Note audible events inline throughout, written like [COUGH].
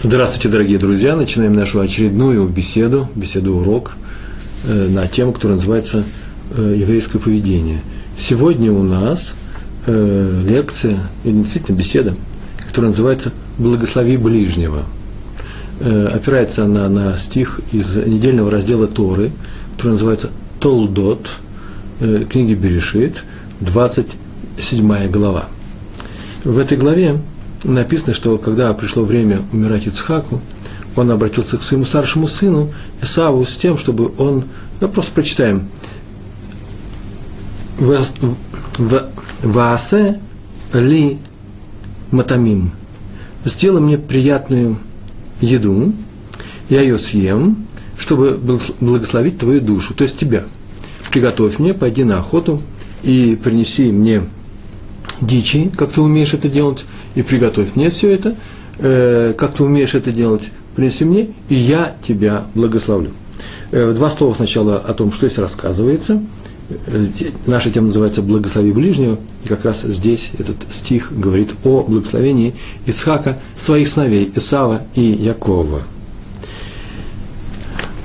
Здравствуйте, дорогие друзья! Начинаем нашу очередную беседу, беседу-урок э, на тему, которая называется э, «Еврейское поведение». Сегодня у нас э, лекция, или действительно беседа, которая называется «Благослови ближнего». Опирается она на стих из недельного раздела Торы, который называется «Толдот», книги Берешит, 27 глава. В этой главе написано, что когда пришло время умирать Ицхаку, он обратился к своему старшему сыну Исаву с тем, чтобы он, ну просто прочитаем, «Ваасе ли матамим» «Сделай мне приятную еду, я ее съем, чтобы благословить твою душу, то есть тебя. Приготовь мне, пойди на охоту и принеси мне дичи, как ты умеешь это делать, и приготовь мне все это, э, как ты умеешь это делать, принеси мне, и я тебя благословлю. Э, два слова сначала о том, что здесь рассказывается. Э, наша тема называется «Благослови ближнего», и как раз здесь этот стих говорит о благословении Исхака, своих сыновей Исава и Якова.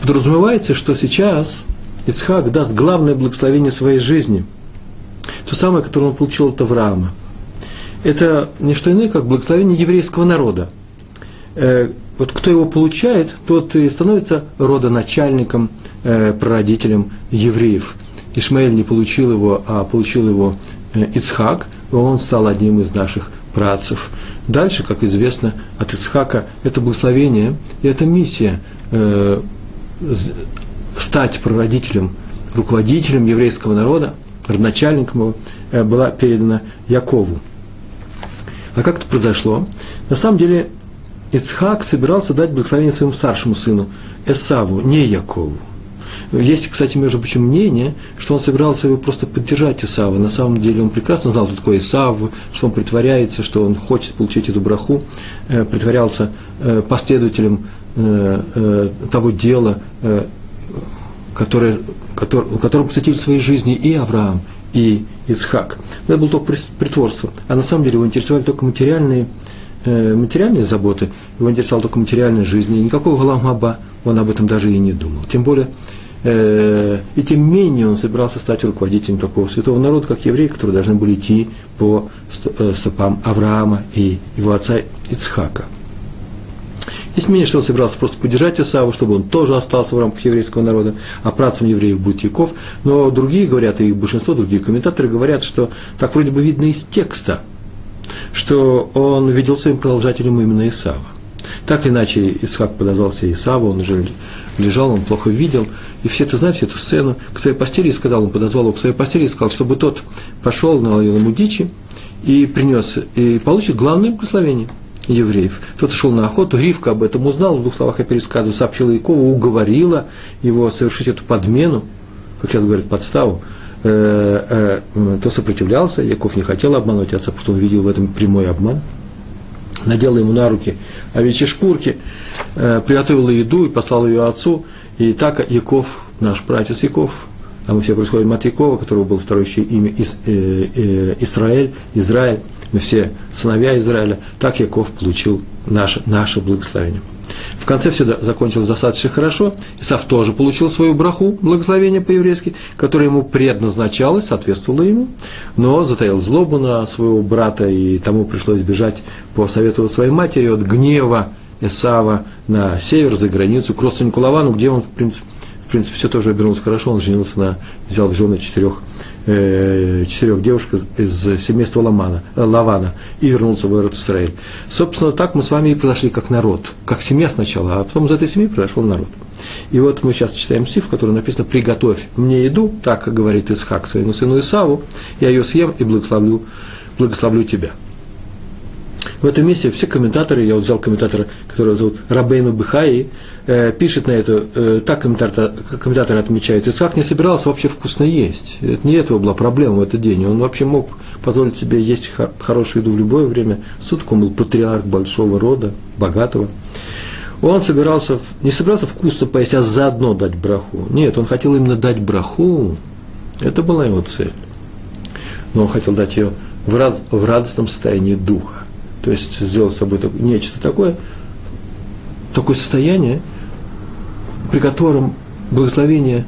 Подразумевается, что сейчас Исхак даст главное благословение своей жизни – то самое, которое он получил от Авраама. Это не что иное, как благословение еврейского народа. Э, вот кто его получает, тот и становится родоначальником, э, прародителем евреев. Ишмаэль не получил его, а получил его э, Ицхак, и он стал одним из наших працев. Дальше, как известно, от Ицхака это благословение и это миссия э, стать прародителем, руководителем еврейского народа, родоначальником его, э, была передана Якову. А как это произошло? На самом деле Ицхак собирался дать благословение своему старшему сыну Эсаву, не Якову. Есть, кстати, между прочим, мнение, что он собирался его просто поддержать Исава. На самом деле он прекрасно знал, кто такой Исав, что он притворяется, что он хочет получить эту браху, э, притворялся э, последователем того дела, которое который, которому посвятили своей жизни и Авраам, и Ицхак. Но это было только притворство. А на самом деле его интересовали только материальные, э, материальные заботы, его интересовала только материальная жизнь, и никакого Галамаба он об этом даже и не думал. Тем более, э, и тем менее он собирался стать руководителем такого святого народа, как евреи, которые должны были идти по э, стопам Авраама и его отца Ицхака. Есть мнение, что он собирался просто поддержать Исаву, чтобы он тоже остался в рамках еврейского народа, а працам евреев будет Яков. Но другие говорят, и большинство других комментаторов говорят, что так вроде бы видно из текста, что он видел своим продолжателем именно Исава. Так иначе, Исхак подозвался Исаву, он уже лежал, он плохо видел, и все это знают, всю эту сцену, к своей постели сказал, он подозвал его к своей постели и сказал, чтобы тот пошел, наловил ему дичи и принес, и получит главное благословение – евреев. Кто-то шел на охоту, Ривка об этом узнал, в двух словах я пересказываю, сообщила Якову, уговорила его совершить эту подмену, как сейчас говорят, подставу, э, э, то сопротивлялся, Яков не хотел обмануть отца, потому что он видел в этом прямой обман, надела ему на руки овечьи шкурки, э, приготовила еду и послала ее отцу, и так Яков, наш братец Яков, мы все происходим от Якова, которого было второе имя Ис, э, э, Израиль, Израиль, мы все сыновья Израиля, так Яков получил наше, наше благословение. В конце все закончилось достаточно хорошо. Исав тоже получил свою браху, благословение по-еврейски, которое ему предназначалось, соответствовало ему, но затаил злобу на своего брата, и тому пришлось бежать по совету своей матери от гнева Исава на север, за границу, к родственнику Лавану, где он, в принципе, принципе, все тоже обернулось хорошо, он женился на, взял в жены четырех э, четырех девушек из, из семейства Ламана, э, Лавана и вернулся в Израиль. Собственно, так мы с вами и произошли как народ, как семья сначала, а потом из этой семьи произошел народ. И вот мы сейчас читаем стих, в котором написано «Приготовь мне еду», так говорит Исхак своему сыну Исаву, «я ее съем и благословлю, благословлю тебя». В этом месте все комментаторы, я вот взял комментатора, которого зовут Рабейну Бихаи, э, пишет на это, э, так комментатор, комментаторы отмечают, Исаак не собирался вообще вкусно есть. Это не этого была проблема в этот день. Он вообще мог позволить себе есть хор- хорошую еду в любое время. Суток он был патриарх большого рода, богатого. Он собирался, не собирался вкусно поесть, а заодно дать браху. Нет, он хотел именно дать браху. Это была его цель. Но он хотел дать ее в, раз, в радостном состоянии духа то есть сделать с собой нечто такое, такое состояние, при котором благословение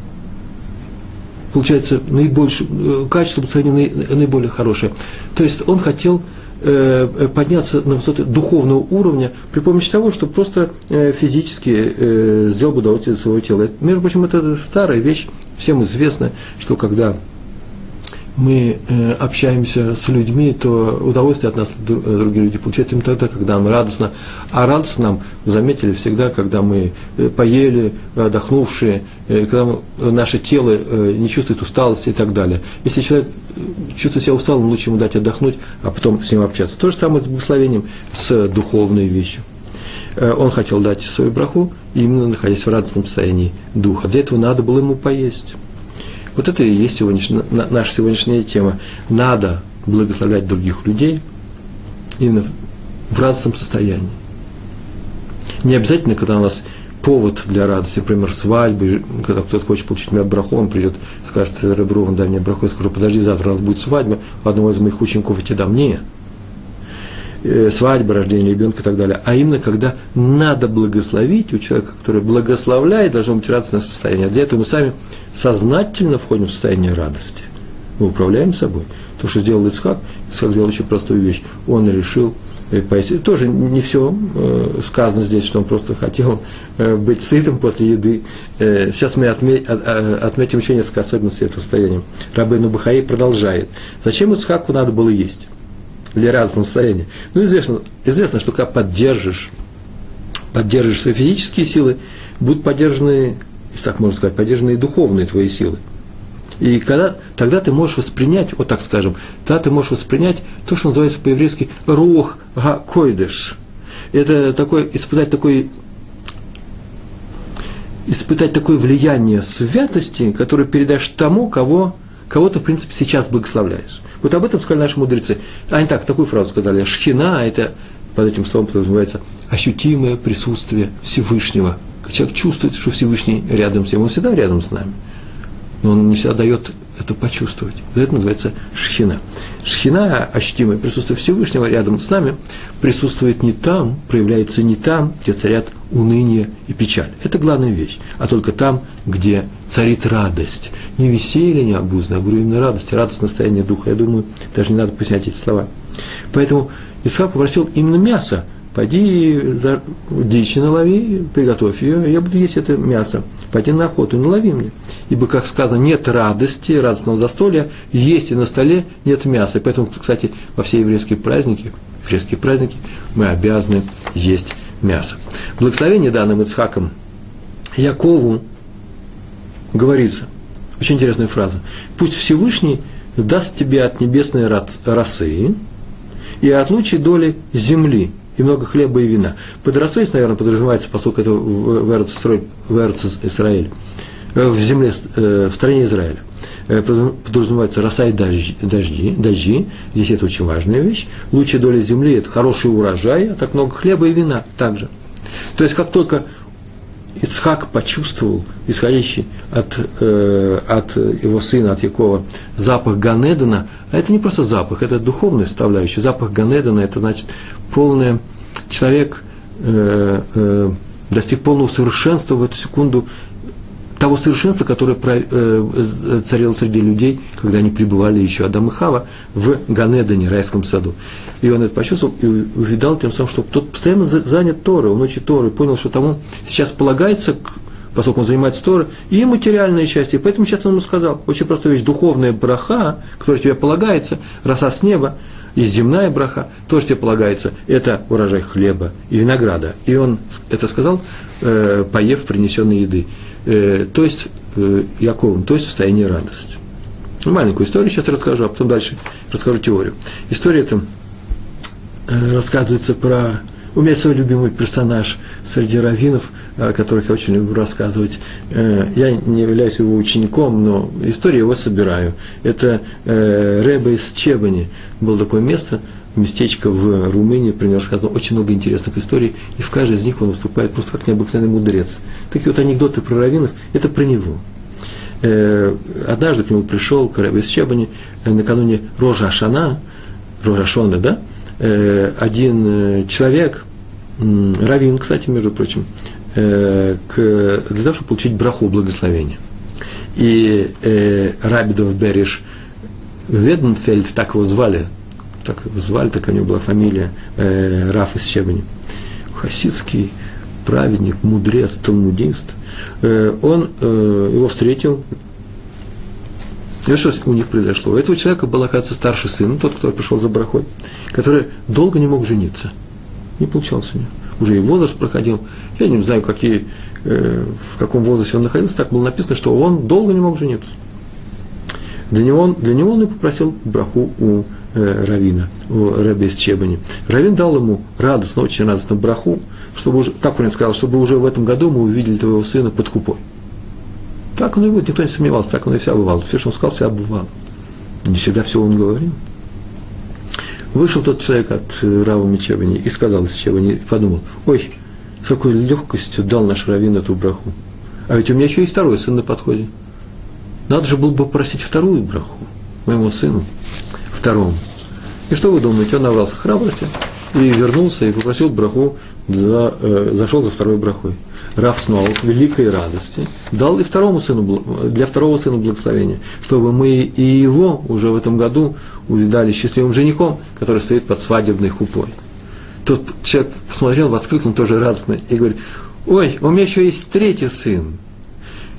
получается наибольшее, э, качество благословения наиболее хорошее. То есть он хотел Э, э, подняться на высоты духовного уровня при помощи того, что просто физически сделал бы удовольствие своего тела. Между прочим, это старая вещь, всем известно, что когда мы э, общаемся с людьми, то удовольствие от нас другие люди получают именно тогда, когда нам радостно. А радостно нам, заметили, всегда, когда мы э, поели, отдохнувшие, э, когда наше тело не чувствует усталости и так далее. Если человек чувствует себя усталым, лучше ему дать отдохнуть, а потом с ним общаться. То же самое с благословением, с духовной вещью. Он хотел дать свою браху, именно находясь в радостном состоянии духа. Для этого надо было ему поесть. Вот это и есть сегодняшняя, наша сегодняшняя тема. Надо благословлять других людей именно в радостном состоянии. Не обязательно, когда у нас повод для радости, например, свадьбы, когда кто-то хочет получить меня браху, он придет, скажет, Реброван, дай мне браху, я скажу, подожди, завтра у нас будет свадьба, одного из моих учеников тебе дам. Нет. Э, свадьба, рождение ребенка и так далее, а именно когда надо благословить у человека, который благословляет, должно быть радостное состояние. Для этого мы сами сознательно входим в состояние радости. Мы управляем собой. То, что сделал Ицхак, Ицхак сделал очень простую вещь. Он решил э, поесть. Тоже не все э, сказано здесь, что он просто хотел быть сытым после еды. Сейчас мы отметим еще несколько особенностей этого состояния. Рабыну Бахаи продолжает. Зачем Ицхаку надо было есть? для разного состояния. Ну, известно, известно, что когда поддержишь, поддержишь свои физические силы, будут поддержаны, если так можно сказать, поддержаны и духовные твои силы. И когда, тогда ты можешь воспринять, вот так скажем, тогда ты можешь воспринять то, что называется по-еврейски рух га койдыш. Это такой, испытать такой испытать такое влияние святости, которое передашь тому, кого, кого ты, в принципе, сейчас благословляешь. Вот об этом сказали наши мудрецы. Они так, такую фразу сказали. Шхина – это, под этим словом подразумевается, ощутимое присутствие Всевышнего. Человек чувствует, что Всевышний рядом с ним. Он всегда рядом с нами. Но он не всегда дает это почувствовать. Это называется шхина. Шхина, ощутимое присутствие Всевышнего рядом с нами, присутствует не там, проявляется не там, где царят уныние и печаль. Это главная вещь. А только там, где царит радость. Не веселье, не обузное, а говорю именно радость, радость настояния духа. Я думаю, даже не надо пояснять эти слова. Поэтому Исхак попросил именно мясо. Пойди дичи налови, приготовь ее, я буду есть это мясо. Пойди на охоту, налови мне. Ибо, как сказано, нет радости, радостного застолья, есть и на столе нет мяса. И поэтому, кстати, во все еврейские праздники, еврейские праздники мы обязаны есть мясо. Благословение данным Ицхаком Якову говорится, очень интересная фраза, пусть Всевышний даст тебе от небесной росы и от лучшей доли земли, и много хлеба и вина. Под росой, наверное, подразумевается, поскольку это в Израиль, э, в земле, э, в стране Израиля. Э, подразумевается роса и дожди, дожди, дожди, здесь это очень важная вещь. Лучшая доля земли – это хороший урожай, а так много хлеба и вина также. То есть, как только Ицхак почувствовал, исходящий от, э, от его сына, от Якова, запах Ганедана, а это не просто запах, это духовная составляющая. Запах Ганедана – это значит полное, человек э, э, достиг полного совершенства в эту секунду, того совершенства, которое э, э, царило среди людей, когда они пребывали еще Адам и Хава в Ганедане, райском саду. И он это почувствовал и увидал тем самым, что тот постоянно занят Торой, он учит Торой, понял, что тому сейчас полагается, поскольку он занимается Торой, и материальная часть. И поэтому сейчас он ему сказал, очень простая вещь, духовная браха, которая тебе полагается, роса с неба, и земная браха, тоже тебе полагается, это урожай хлеба и винограда. И он это сказал, э, поев принесенной еды. Э, то есть э, Яковом, то есть состояние радости. Ну, маленькую историю сейчас расскажу, а потом дальше расскажу теорию. История эта э, рассказывается про... У меня свой любимый персонаж среди раввинов, о которых я очень люблю рассказывать. Я не являюсь его учеником, но историю его собираю. Это Рэбе из Чебани. Было такое место, местечко в Румынии, например, рассказано очень много интересных историй, и в каждой из них он выступает просто как необыкновенный мудрец. Такие вот анекдоты про раввинов – это про него. Э, однажды к нему пришел Карабе из Чебани э, накануне Рожа Ашана, Рожа Шона, да, э, один человек, Равин, кстати, между прочим, к, для того, чтобы получить браху благословения. И э, Рабидов Бериш Веденфельд, так его звали, так его звали, такая у него была фамилия, э, Раф из Щебани, хасидский праведник, мудрец, талмудист, э, он э, его встретил, и что у них произошло? У этого человека был, оказывается, старший сын, тот, кто пришел за брахой, который долго не мог жениться. Не получался у него. Уже и возраст проходил. Я не знаю, какие, э, в каком возрасте он находился. Так было написано, что он долго не мог жениться. Для него, для него он и попросил браху у э, Равина, у Раби из Чебани. Равин дал ему радостно, очень радостно браху, чтобы уже, так он сказал, чтобы уже в этом году мы увидели твоего сына под хупой. Так оно и будет, никто не сомневался, так оно и вся бывало. Все, что он сказал, вся бывало. Не всегда все он говорил. Вышел тот человек от э, Рава Мечевани и сказал из и подумал, ой, с какой легкостью дал наш раввин эту браху. А ведь у меня еще и второй сын на подходе. Надо же было бы попросить вторую браху моему сыну, второму. И что вы думаете, он набрался храбрости и вернулся и попросил браху, за, э, зашел за второй брахой. Раф снова к великой радости дал и второму сыну, для второго сына благословения, чтобы мы и его уже в этом году увидали счастливым женихом, который стоит под свадебной хупой. Тот человек посмотрел, воскликнул тоже радостно и говорит, ой, у меня еще есть третий сын.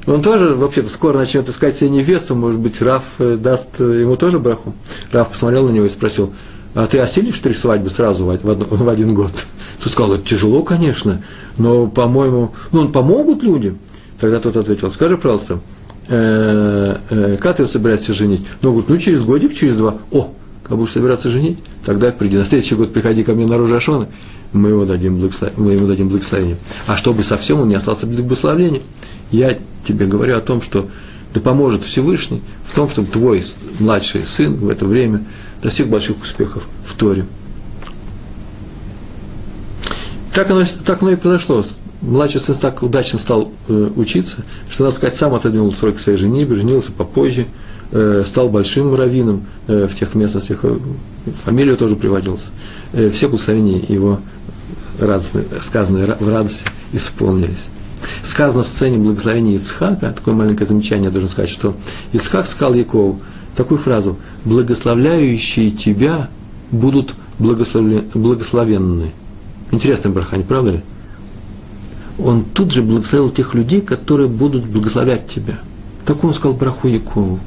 Он тоже, вообще-то, скоро начнет искать себе невесту, может быть, Раф э, даст э, ему тоже браху. Раф посмотрел на него и спросил, а ты осилишь три свадьбы сразу в, [LAUGHS] в один год? Тот сказал, это тяжело, конечно, но, по-моему, ну, помогут люди. Тогда тот ответил, скажи, пожалуйста, э, э, ты собираешься женить? Ну, говорит, ну, через годик, через два. О, как будешь собираться женить, тогда приди. На следующий год приходи ко мне на Рожашона, мы, его мы ему дадим благословение. А чтобы совсем он не остался без благословения, я тебе говорю о том, что да поможет Всевышний в том, чтобы твой младший сын в это время достиг больших успехов в Торе. Так оно, так оно и произошло. Младший сын так удачно стал э, учиться, что, надо сказать, сам отодвинул срок своей женитьбы, женился попозже, э, стал большим раввином э, в тех местностях, э, фамилию тоже приводился. Э, все благословения его радостные, сказанные в радости исполнились. Сказано в сцене благословения Ицхака, такое маленькое замечание, я должен сказать, что Ицхак сказал Якову такую фразу «благословляющие тебя будут благословенны». Интересная браха, не правда ли? Он тут же благословил тех людей, которые будут благословлять тебя. Так он сказал браху Якову.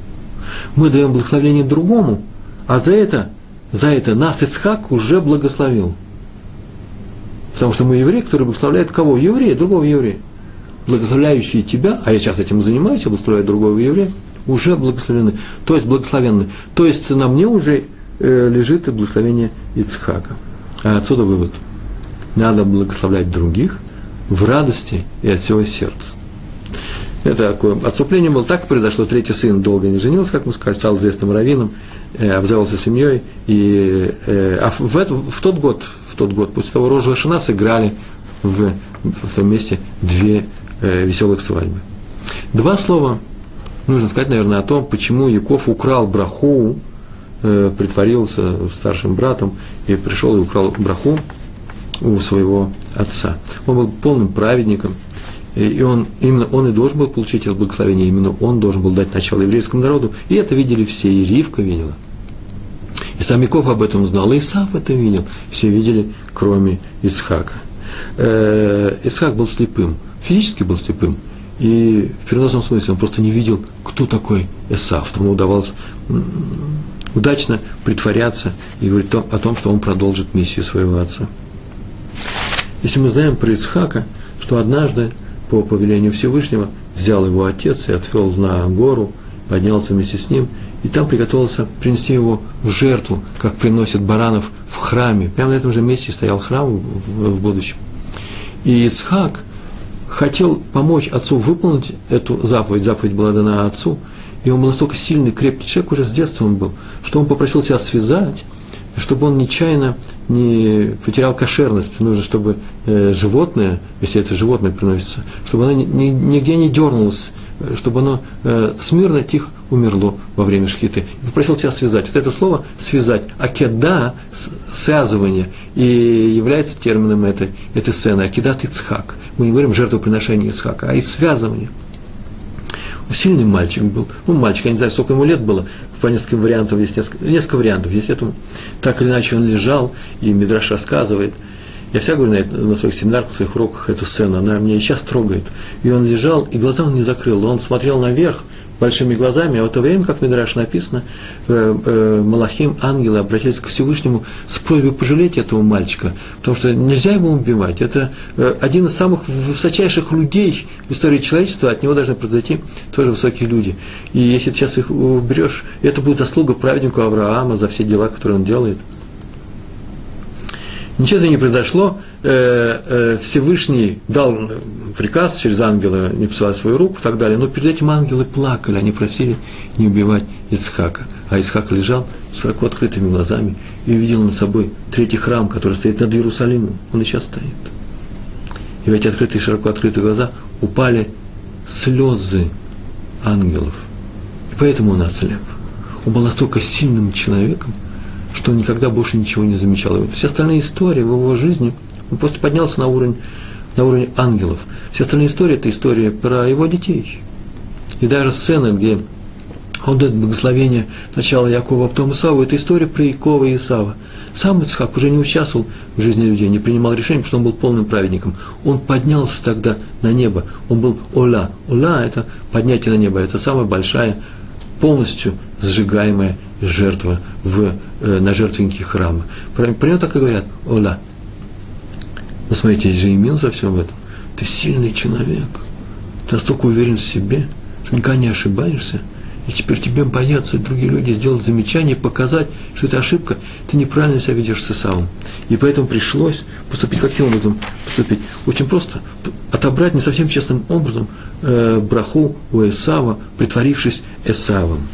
Мы даем благословение другому, а за это, за это нас Ицхак уже благословил. Потому что мы евреи, которые благословляют кого? Еврея, другого еврея. Благословляющие тебя, а я сейчас этим занимаюсь, благословляю другого еврея, уже благословлены. То есть благословенны. То есть на мне уже э, лежит и благословение Ицхака. А отсюда вывод – надо благословлять других в радости и от всего сердца. Это такое отступление было так произошло. Третий сын долго не женился, как мы сказали, стал известным раввином, э, обзавелся семьей. И, э, а в, это, в тот год, в тот год, после того Рожа Шана сыграли в, в том месте две э, веселых свадьбы. Два слова нужно сказать, наверное, о том, почему Яков украл браху, э, притворился старшим братом и пришел и украл браху у своего отца. Он был полным праведником, и он, именно он и должен был получить это благословение, именно он должен был дать начало еврейскому народу, и это видели все, и Ривка видела. И сам Яков об этом знал, и Исав это видел, все видели, кроме Ицхака. Э, Ицхак был слепым, физически был слепым, и в переносном смысле он просто не видел, кто такой Исав. Ему удавалось удачно притворяться и говорить о том, что он продолжит миссию своего отца. Если мы знаем про Ицхака, что однажды по повелению Всевышнего взял его отец и отвел на гору, поднялся вместе с ним, и там приготовился принести его в жертву, как приносят баранов в храме. Прямо на этом же месте стоял храм в будущем. И Ицхак хотел помочь отцу выполнить эту заповедь. Заповедь была дана отцу, и он был настолько сильный, крепкий человек, уже с детства он был, что он попросил себя связать, чтобы он нечаянно не потерял кошерность. Нужно, чтобы э, животное, если это животное приносится, чтобы оно ни, нигде не дернулось чтобы оно э, смирно, тихо умерло во время шхиты. И попросил тебя связать. Вот это слово «связать», акеда, связывание, и является термином этой, этой сцены. Акедат Ицхак. Мы не говорим жертвоприношение Ицхака, а и связывание. Сильный мальчик был. Ну, мальчик, я не знаю, сколько ему лет было. По нескольким вариантам есть несколько, несколько вариантов есть этому. Так или иначе он лежал, и Мидраш рассказывает – я всегда говорю на, на своих семинарах, на своих уроках эту сцену, она меня и сейчас трогает. И он лежал, и глаза он не закрыл, он смотрел наверх большими глазами, а в это время, как в Мидраш написано, э, э, Малахим, ангелы обратились к Всевышнему с просьбой пожалеть этого мальчика, потому что нельзя его убивать. Это э, один из самых высочайших людей в истории человечества, от него должны произойти тоже высокие люди. И если ты сейчас их уберешь, это будет заслуга праведнику Авраама за все дела, которые он делает – Ничего не произошло. Э, э, Всевышний дал приказ через ангела не посылать свою руку и так далее. Но перед этим ангелы плакали, они просили не убивать Ицхака. А Ицхак лежал широко открытыми глазами и увидел над собой третий храм, который стоит над Иерусалимом. Он и сейчас стоит. И в эти открытые, широко открытые глаза упали слезы ангелов. И поэтому он ослеп. Он был настолько сильным человеком, что он никогда больше ничего не замечал. И все остальные истории в его жизни, он просто поднялся на уровень, на уровень ангелов. Все остальные истории – это история про его детей. И даже сцена, где он дает благословение сначала Якова, а потом Исаву, это история про Якова и Исава. Сам Ицхак уже не участвовал в жизни людей, не принимал потому что он был полным праведником. Он поднялся тогда на небо, он был Ола. Ола – это поднятие на небо, это самая большая, полностью сжигаемая жертва в, э, на жертвеннике храма. Про, про него так и говорят, ола. Но смотрите, есть же и минус во всем этом. Ты сильный человек, ты настолько уверен в себе, что никогда не ошибаешься, и теперь тебе боятся другие люди сделать замечание, показать, что это ошибка, ты неправильно себя ведешь с Исавом. И поэтому пришлось поступить каким образом? Поступить очень просто. Отобрать не совсем честным образом э, браху у Исава, притворившись Исавом.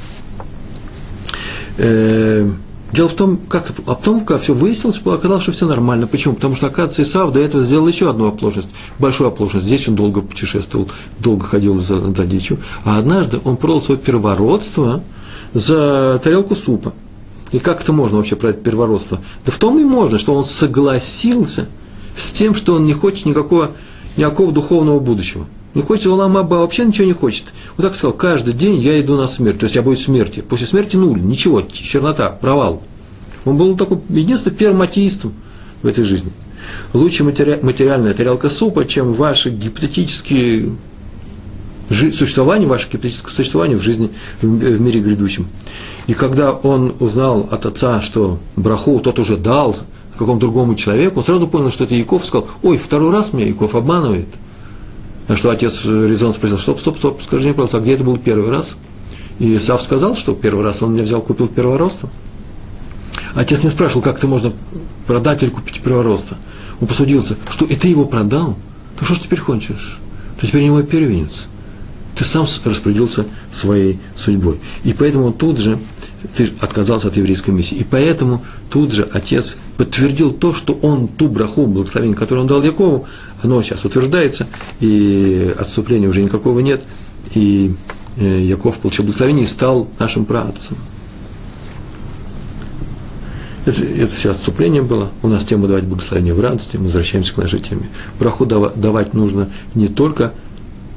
Э, дело в том, как, а потом, когда все выяснилось, оказалось, что все нормально. Почему? Потому что, оказывается, Исав до этого сделал еще одну оплошность, большую оплошность. Здесь он долго путешествовал, долго ходил за, за дичью. А однажды он продал свое первородство за тарелку супа. И как это можно вообще про первородство? Да в том и можно, что он согласился с тем, что он не хочет никакого, никакого духовного будущего. Не хочет Улам Аба, вообще ничего не хочет. Вот так сказал, каждый день я иду на смерть, то есть я боюсь смерти. После смерти нуль, ничего, чернота, провал. Он был такой единственным первым атеистом в этой жизни. Лучше матери, материальная тарелка супа, чем ваши гипотетические существование, ваше гипотетическое существование в жизни, в мире грядущем. И когда он узнал от отца, что браху тот уже дал какому-то другому человеку, он сразу понял, что это Яков, сказал, ой, второй раз меня Яков обманывает – на что отец Резон спросил, стоп, стоп, стоп, скажи мне, пожалуйста, а где это был первый раз? И Сав сказал, что первый раз он меня взял, купил первороста. Отец не спрашивал, как это можно продать или купить первороста. Он посудился, что и ты его продал, то что ж теперь хочешь? Ты теперь не мой первенец. Ты сам распорядился своей судьбой. И поэтому тут же ты отказался от еврейской миссии. И поэтому тут же отец подтвердил то, что он ту браху, благословение, которое он дал Якову, оно сейчас утверждается, и отступления уже никакого нет, и э, Яков получил благословение и стал нашим праотцем. Это, это все отступление было. У нас тема давать благословение в радости, мы возвращаемся к нашей теме. Браху давать нужно не только,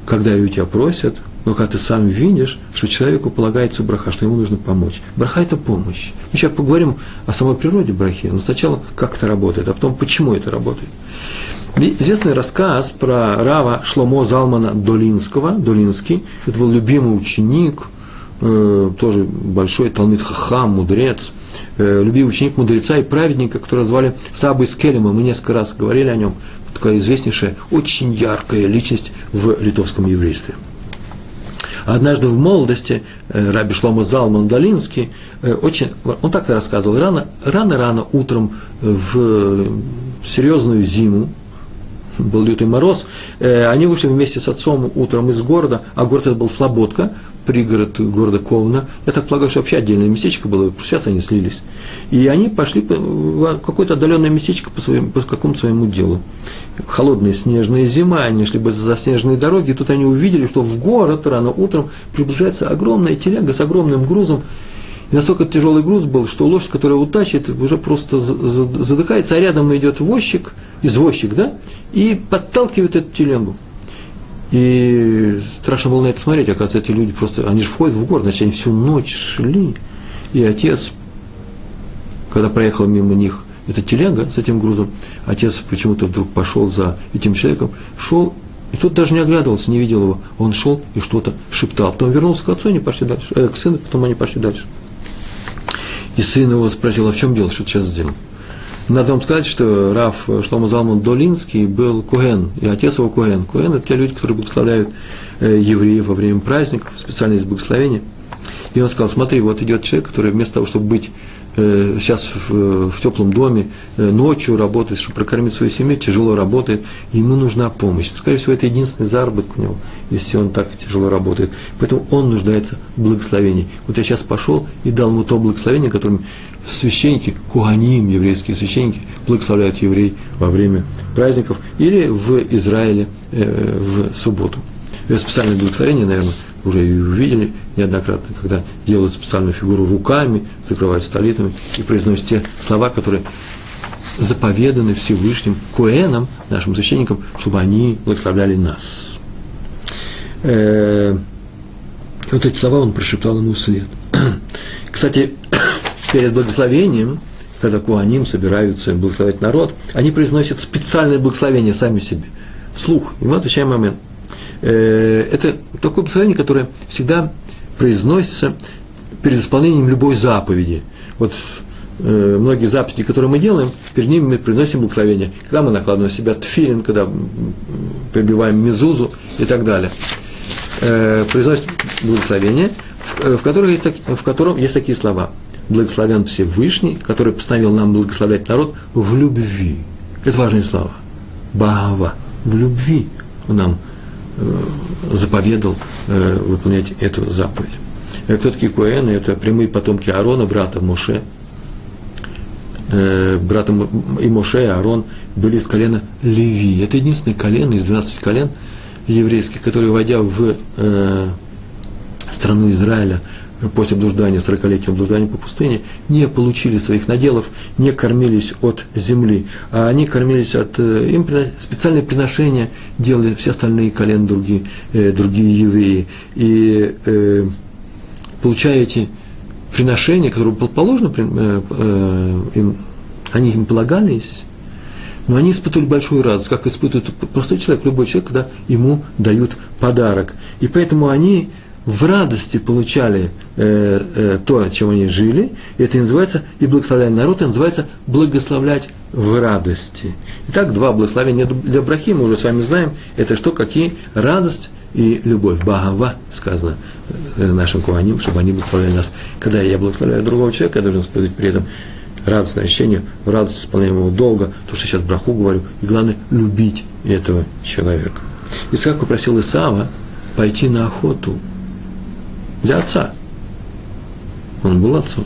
когда ее тебя просят, но когда ты сам видишь, что человеку полагается браха, что ему нужно помочь. Браха – это помощь. Мы сейчас поговорим о самой природе брахи, но сначала как это работает, а потом почему это работает. Известный рассказ про Рава Шломо Залмана Долинского, Долинский, это был любимый ученик, э, тоже большой Талмит Хахам, мудрец, э, любимый ученик мудреца и праведника, которого звали Сабы Скелема, мы несколько раз говорили о нем, такая известнейшая, очень яркая личность в литовском еврействе. Однажды в молодости э, Раби Шломо Залман Долинский, очень, он так рассказывал, рано, рано-рано утром в серьезную зиму, был лютый мороз, э, они вышли вместе с отцом утром из города, а город это был Слободка, пригород города Ковна. Я так полагаю, что вообще отдельное местечко было, сейчас они слились. И они пошли в какое-то отдаленное местечко по, своему, по какому-то своему делу. Холодная снежная зима, они шли бы за снежные дороги, и тут они увидели, что в город рано утром приближается огромная телега с огромным грузом, и настолько тяжелый груз был, что лошадь, которая утачивает, уже просто задыхается, а рядом идет возчик, извозчик, да, и подталкивает эту телегу. И страшно было на это смотреть, оказывается, эти люди просто, они же входят в город, значит, они всю ночь шли. И отец, когда проехал мимо них эта телега с этим грузом, отец почему-то вдруг пошел за этим человеком, шел, и тот даже не оглядывался, не видел его. Он шел и что-то шептал. Потом вернулся к отцу, они пошли дальше, э, к сыну, потом они пошли дальше. И сын его спросил, а в чем дело, что ты сейчас сделал? Надо вам сказать, что Раф Шломо Залман Долинский был Куэн, и отец его Куэн. Куэн – это те люди, которые благословляют э, евреев во время праздников, специально из благословения. И он сказал, смотри, вот идет человек, который вместо того, чтобы быть э, сейчас в, в теплом доме, э, ночью работает, чтобы прокормить свою семью, тяжело работает, ему нужна помощь. Скорее всего, это единственный заработок у него, если он так тяжело работает. Поэтому он нуждается в благословении. Вот я сейчас пошел и дал ему то благословение, которым священники, куаним, еврейские священники, благословляют еврей во время праздников или в Израиле э, в субботу. Это специальное благословение, наверное, уже и увидели неоднократно, когда делают специальную фигуру руками, закрывают столитами и произносят те слова, которые заповеданы Всевышним Куэнам, нашим священникам, чтобы они благословляли нас. Э, вот эти слова он прошептал ему вслед. [CLEARS THROAT] Кстати, перед благословением, когда куаним собираются благословить народ, они произносят специальное благословение сами себе, вслух. И мы отвечаем момент. Э, это такое благословение, которое всегда произносится перед исполнением любой заповеди. Вот э, многие заповеди, которые мы делаем, перед ними мы произносим благословение. Когда мы накладываем на себя тфилин, когда прибиваем мезузу и так далее. Э, произносим благословение, в, в, которых есть, в котором есть такие слова – благословен Всевышний, который постановил нам благословлять народ в любви. Это важные слова. Бава. В любви он нам э, заповедал э, выполнять эту заповедь. Э, кто такие Коэны? Это прямые потомки Аарона, брата Моше. Э, брата и Моше, и Аарон были из колена Леви. Это единственное колено из 12 колен еврейских, которые, войдя в э, страну Израиля, после блуждания, 40-летнего блуждания по пустыне, не получили своих наделов, не кормились от земли, а они кормились от... Э, им специальные приношения делали все остальные колен другие, э, другие евреи. И э, получая эти приношения, которые положено, э, э, им, они им полагались, но они испытывали большую радость, как испытывает простой человек, любой человек, когда ему дают подарок. И поэтому они в радости получали э, э, то, чем они жили, и это и называется, и благословляли народ, это называется благословлять в радости. Итак, два благословения для брахи, мы уже с вами знаем, это что, какие? Радость и любовь. Багава сказано э, нашим куаним, чтобы они благословляли нас. Когда я благословляю другого человека, я должен испытывать при этом радостное ощущение, радость исполняемого долга, то, что сейчас браху говорю, и главное, любить этого человека. Исаак попросил Исава пойти на охоту – для отца. Он был отцом.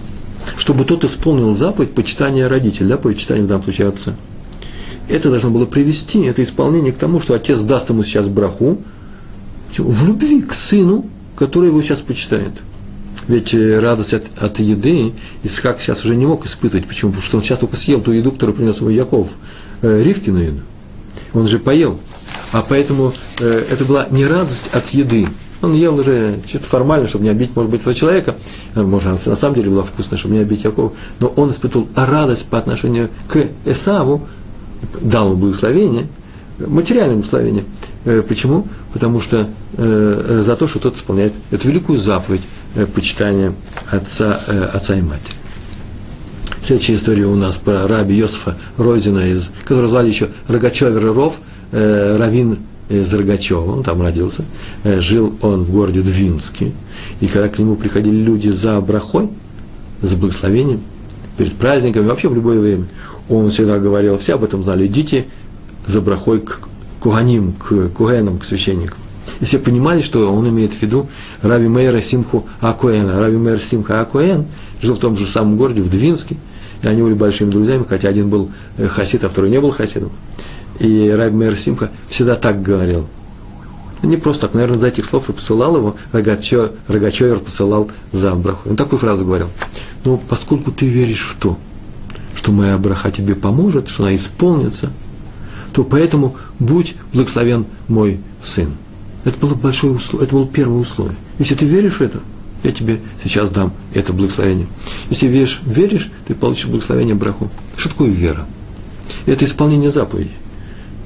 Чтобы тот исполнил заповедь почитания родителей, да, почитания в данном случае отца. Это должно было привести, это исполнение к тому, что отец даст ему сейчас браху в любви к сыну, который его сейчас почитает. Ведь э, радость от, от еды Исхак сейчас уже не мог испытывать. Почему? Потому что он сейчас только съел ту еду, которую принес ему Яков, э, Ривкину еду. Он же поел. А поэтому э, это была не радость от еды, он ел уже чисто формально, чтобы не обидеть, может быть, этого человека. Может, на самом деле была вкусная, чтобы не обидеть Якова. Но он испытывал радость по отношению к Эсаву, дал ему благословение, материальное благословение. Э, почему? Потому что э, за то, что тот исполняет эту великую заповедь э, почитания отца, э, отца и матери. Следующая история у нас про раби Йосифа Розина, из, которого звали еще Рогачевер Ров, э, Равин из Рогачева, он там родился, э, жил он в городе Двинске, и когда к нему приходили люди за брахой, за благословением, перед праздниками, вообще в любое время, он всегда говорил, все об этом знали, идите за брахой к куганим, к кугенам, к священникам. И все понимали, что он имеет в виду Рави Мейра Симху Акуэна. Рави Мейр Симха Акуэн жил в том же самом городе, в Двинске, и они были большими друзьями, хотя один был э, хасид, а второй не был хасидом. И Раби Мейр Симха всегда так говорил. Не просто так, наверное, за этих слов и посылал его, Рогачевер посылал за браху. Он такую фразу говорил. Ну, поскольку ты веришь в то, что моя браха тебе поможет, что она исполнится, то поэтому будь благословен мой сын. Это было большое условие, это было первое условие. Если ты веришь в это, я тебе сейчас дам это благословение. Если веришь, веришь, ты получишь благословение браху. Что такое вера? Это исполнение заповедей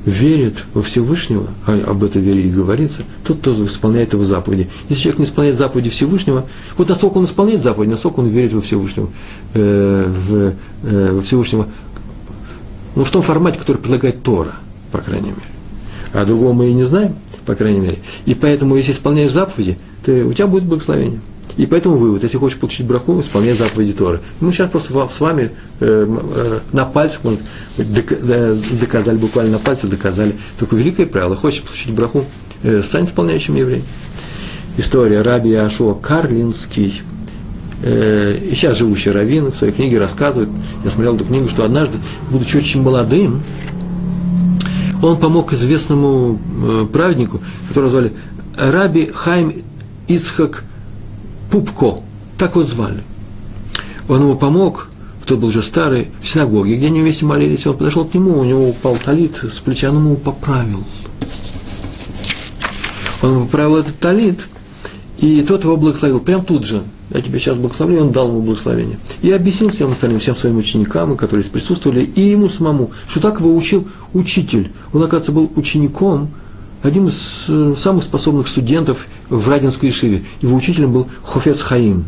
верит во Всевышнего, а об этой вере и говорится, тот, кто исполняет его заповеди. Если человек не исполняет заповеди Всевышнего, вот насколько он исполняет заповеди, насколько он верит во Всевышнего, э, в, э, во Всевышнего, ну, в том формате, который предлагает Тора, по крайней мере. А другого мы и не знаем, по крайней мере. И поэтому, если исполняешь заповеди, ты, у тебя будет благословение. И поэтому вывод, если хочешь получить браху, исполняй заповеди Торы. Мы сейчас просто с вами э, э, на пальцах, может, доказали, буквально на пальцах доказали такое великое правило. Хочешь получить браху, э, стань исполняющим евреем. История Раби Ашуа Карлинский, и сейчас живущий раввин в своей книге рассказывает, я смотрел эту книгу, что однажды, будучи очень молодым, он помог известному праведнику, которого звали Раби Хайм Ицхак Пупко, так его звали. Он ему помог, кто был уже старый, в синагоге, где они вместе молились, он подошел к нему, у него упал талит с плеча, он ему поправил. Он поправил этот талит, и тот его благословил, прям тут же. Я тебе сейчас благословлю, он дал ему благословение. И объяснил всем остальным, всем своим ученикам, которые присутствовали, и ему самому, что так его учил учитель. Он, оказывается, был учеником одним из э, самых способных студентов в Радинской Ишиве. Его учителем был Хофец Хаим.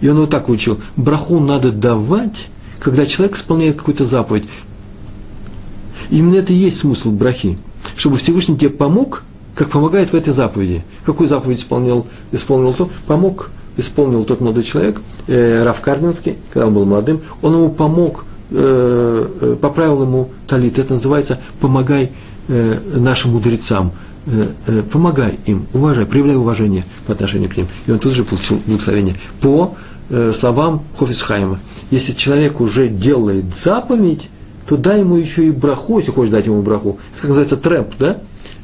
И он его так учил. Браху надо давать, когда человек исполняет какую-то заповедь. Именно это и есть смысл брахи. Чтобы Всевышний тебе помог, как помогает в этой заповеди. Какую заповедь исполнил, исполнил то? Помог, исполнил тот молодой человек, э, Раф Кардинский, когда он был молодым, он ему помог, э, э, поправил ему талит. Это называется «помогай э, нашим мудрецам, э, э, помогай им, уважай, проявляй уважение по отношению к ним. И он тут же получил благословение по э, словам Хофисхайма. Если человек уже делает заповедь, то дай ему еще и браху, если хочешь дать ему браху. Это как называется трэп, да?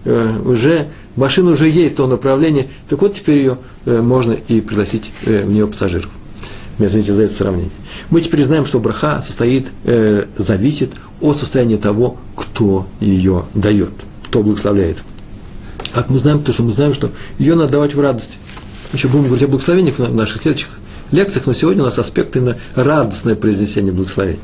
Э, уже машина уже едет в то направление, так вот теперь ее э, можно и пригласить э, в нее пассажиров. Извините за это сравнение. Мы теперь знаем, что браха состоит, э, зависит от состояния того, кто ее дает, кто благословляет. Как мы знаем, потому что мы знаем, что ее надо давать в радости. Еще будем говорить о благословениях в наших следующих лекциях, но сегодня у нас аспект именно радостное произнесение благословений.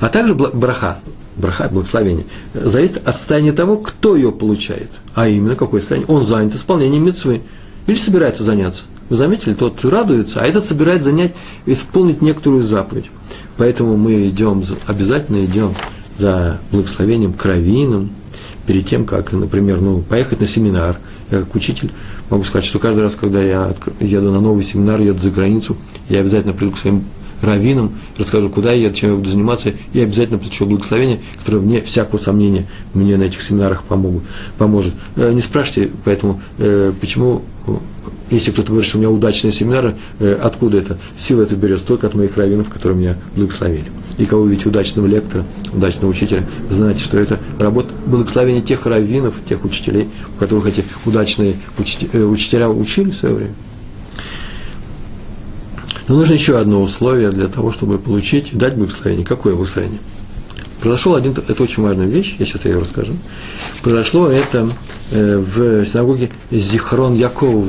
А также браха, браха, благословение, зависит от состояния того, кто ее получает. А именно, какое состояние? Он занят исполнением мецвы или собирается заняться. Вы заметили, тот радуется, а этот собирает занять, исполнить некоторую заповедь. Поэтому мы идем, обязательно идем за благословением кровином, перед тем, как, например, ну, поехать на семинар. Я как учитель могу сказать, что каждый раз, когда я еду на новый семинар, еду за границу, я обязательно приду к своим раввинам, расскажу, куда я еду, чем я буду заниматься, и обязательно получу благословение, которое вне всякого сомнения мне на этих семинарах помогут, поможет. Э, не спрашивайте, поэтому, э, почему если кто-то говорит, что у меня удачные семинары, э, откуда это? Сила это берется только от моих раввинов, которые меня благословили. И кого видите удачного лектора, удачного учителя, знаете, что это работа благословения тех раввинов, тех учителей, у которых эти удачные э, учителя учили в свое время. Но нужно еще одно условие для того, чтобы получить, дать благословение. Какое благословение? Произошел один, это очень важная вещь, я сейчас ее расскажу. Произошло это э, в синагоге Зихрон Яков,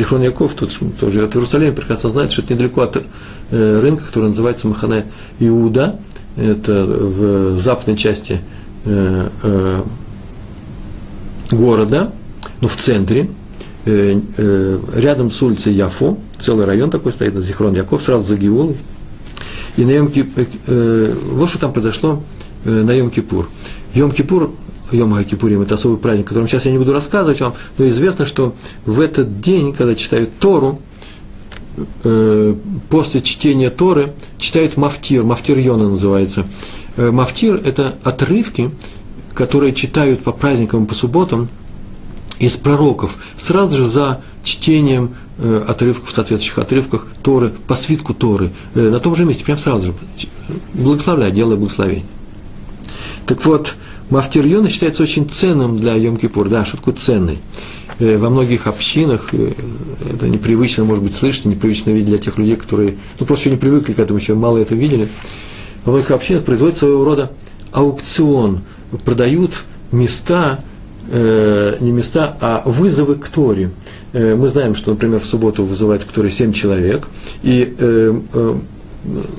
Зихрон Яков, тот, кто живет в Иерусалиме, прекрасно знает, что это недалеко от э, рынка, который называется Махане Иуда. Это в западной части э, э, города, но в центре, рядом с улицей Яфо, целый район такой стоит, на Зихрон Яков, сразу за Геулой. И на Йом Кипур, вот что там произошло на Йом Кипур. Йом Кипур Йом Кипурим, это особый праздник, о котором сейчас я не буду рассказывать вам, но известно, что в этот день, когда читают Тору, э, после чтения Торы читают Мафтир, Мафтир Йона называется. Э, мафтир – это отрывки, которые читают по праздникам, по субботам, из пророков сразу же за чтением э, отрывков, соответствующих отрывках Торы, по свитку Торы, на том же месте, прямо сразу же, благословляя, делая благословение. Так вот, Мафтир Йона считается очень ценным для Йом-Кипур. Да, такое ценный? Э, во многих общинах э, это непривычно, может быть, слышно, непривычно видеть для тех людей, которые, ну, просто еще не привыкли к этому, еще мало это видели. Во многих общинах производится своего рода аукцион. Продают места, э, не места, а вызовы к Торе. Э, мы знаем, что, например, в субботу вызывают к Торе 7 человек, и э, э,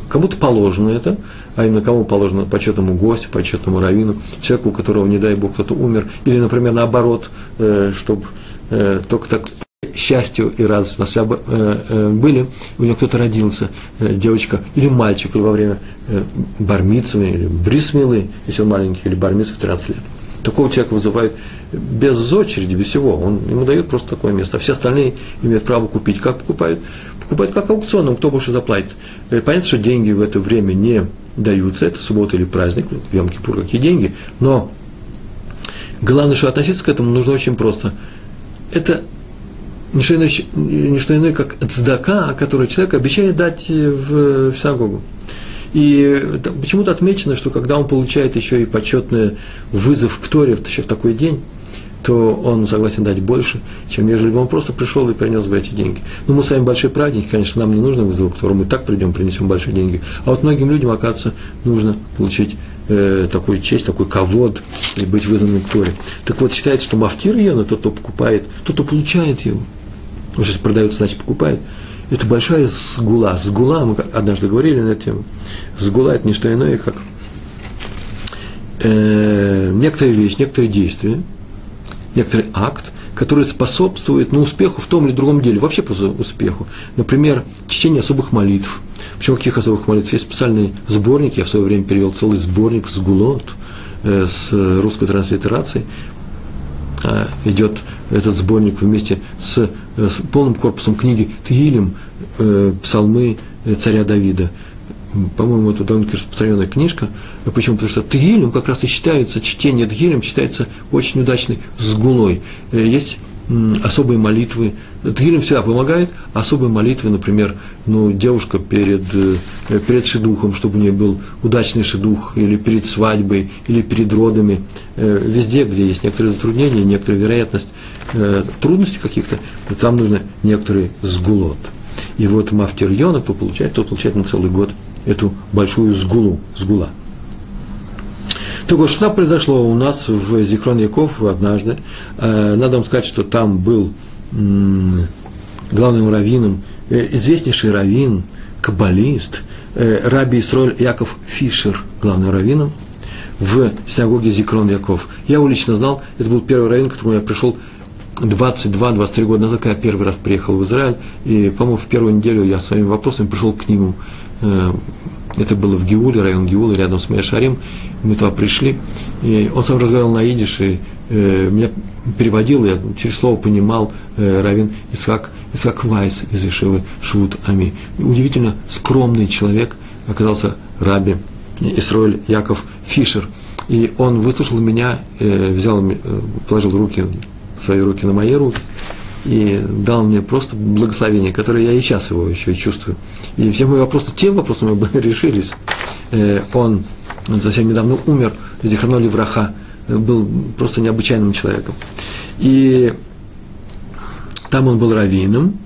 кому-то положено это, а именно кому положено почетному гостю, почетному раввину, человеку, у которого, не дай Бог, кто-то умер, или, например, наоборот, э, чтобы э, только так счастью и радость у были, у него кто-то родился, девочка или мальчик, или во время бармицами, или брисмилы, если он маленький, или бармицы в 13 лет. Такого человека вызывают без очереди, без всего. Он, ему дают просто такое место. А все остальные имеют право купить. Как покупают? Покупают как аукционом, кто больше заплатит. Понятно, что деньги в это время не даются, это суббота или праздник, в Йом-Кипур какие деньги, но главное, что относиться к этому нужно очень просто. Это не что иное, не что иное как цдака, который человек обещает дать в, в синагогу. И почему-то отмечено, что когда он получает еще и почетный вызов к Торе, еще в такой день, то он согласен дать больше, чем ежели бы он просто пришел и принес бы эти деньги. Ну, мы с вами большие праздники, конечно, нам не нужно вызов, к мы так придем, принесем большие деньги. А вот многим людям, оказывается, нужно получить э, такую честь, такой ковод и быть вызванным к Торе. Так вот, считается, что мафтир но тот, кто покупает, тот, кто получает его. Уже продается, значит, покупает. Это большая сгула. Сгула, мы однажды говорили на эту тему. Сгула – это не что иное, как э, некоторые вещи, некоторые действия – некоторый акт, который способствует ну, успеху в том или другом деле, вообще просто успеху. Например, чтение особых молитв. Почему каких особых молитв? Есть специальный сборник, я в свое время перевел целый сборник с гулот, э, с русской транслитерацией. А, идет этот сборник вместе с, э, с полным корпусом книги Тгилем, э, псалмы э, царя Давида по-моему, это довольно распространенная книжка. Почему? Потому что Тгилем как раз и считается, чтение Тгилем считается очень удачной сгулой. Э, есть особые молитвы. Тгилем всегда помогает, особые молитвы, например, ну, девушка перед, э, перед шедухом, чтобы у нее был удачный шедух, или перед свадьбой, или перед родами, э, везде, где есть некоторые затруднения, некоторая вероятность трудностей каких-то, там нужно некоторый сгулот. И вот мафтир Йона, кто получает, тот получает на целый год эту большую сгулу, сгула. Вот, что произошло у нас в Зихрон Яков однажды. Э, надо вам сказать, что там был главным раввином, э, известнейший раввин, каббалист, э, раби Исроль Яков Фишер, главным раввином, в синагоге Зикрон Яков. Я его лично знал, это был первый раввин, к которому я пришел 22-23 года назад, когда я первый раз приехал в Израиль, и, по-моему, в первую неделю я своими вопросами пришел к нему. Это было в Геуле, район Геулы, рядом с Мешарим. Мы туда пришли, и он сам разговаривал на идиш, и э, меня переводил, я через слово понимал э, Равин Исхак, Исхак Вайс из Ишивы Швуд Ами. Удивительно скромный человек оказался Раби Исроэль Яков Фишер. И он выслушал меня, э, взял, э, положил руки, свои руки на мои руки, и дал мне просто благословение, которое я и сейчас его еще чувствую. И все мои вопросы, тем вопросами бы [LAUGHS] решились. Э, он совсем недавно умер, Зихраноли Враха, был просто необычайным человеком. И там он был раввином.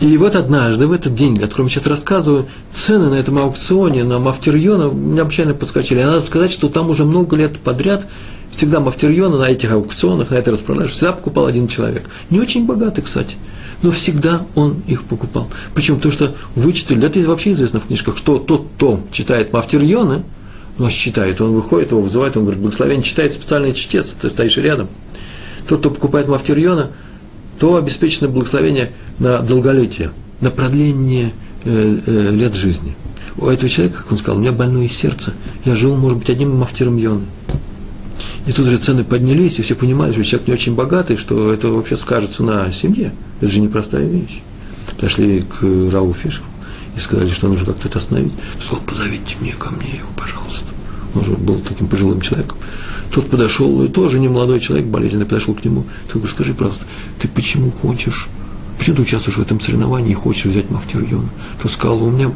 И вот однажды, в этот день, о котором я сейчас рассказываю, цены на этом аукционе, на Мафтерьона, необычайно подскочили. И надо сказать, что там уже много лет подряд всегда Мафтерьона на этих аукционах, на этой распродаже, всегда покупал один человек. Не очень богатый, кстати, но всегда он их покупал. Причем то, что вычитали, это вообще известно в книжках, что тот, кто читает Мафтерьона, ну, читает, он выходит, его вызывает, он говорит, благословение читает специальный чтец, ты стоишь рядом. Тот, кто покупает Мафтерьона, то обеспечено благословение на долголетие, на продление э, э, лет жизни. У этого человека, как он сказал, у меня больное сердце, я живу, может быть, одним мафтером Йоны. И тут же цены поднялись, и все понимали, что человек не очень богатый, что это вообще скажется на семье. Это же непростая вещь. Подошли к Рау Фишеру и сказали, что нужно как-то это остановить. Он сказал, позовите мне ко мне его, пожалуйста. он же был таким пожилым человеком. Тот подошел, и тоже не молодой человек, болезненный, подошел к нему. Ты говоришь, скажи, пожалуйста, ты почему хочешь, почему ты участвуешь в этом соревновании и хочешь взять Мафтирьона? Тот сказал, у меня,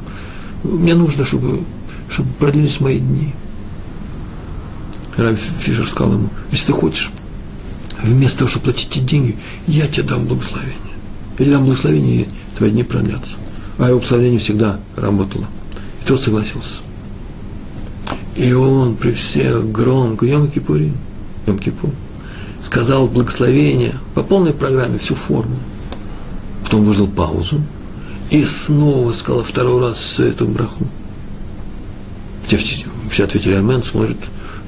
мне нужно, чтобы, чтобы продлились мои дни. Раби Фишер сказал ему, если ты хочешь, вместо того, чтобы платить эти деньги, я тебе дам благословение. Я тебе дам благословение, и твои дни продлятся. А его благословение всегда работало. И тот согласился. И он при всех громко, Йом Кипурим, Йом Кипур, сказал благословение по полной программе, всю форму. Потом выждал паузу и снова сказал второй раз всю эту браху. Все, все ответили Амен, смотрят,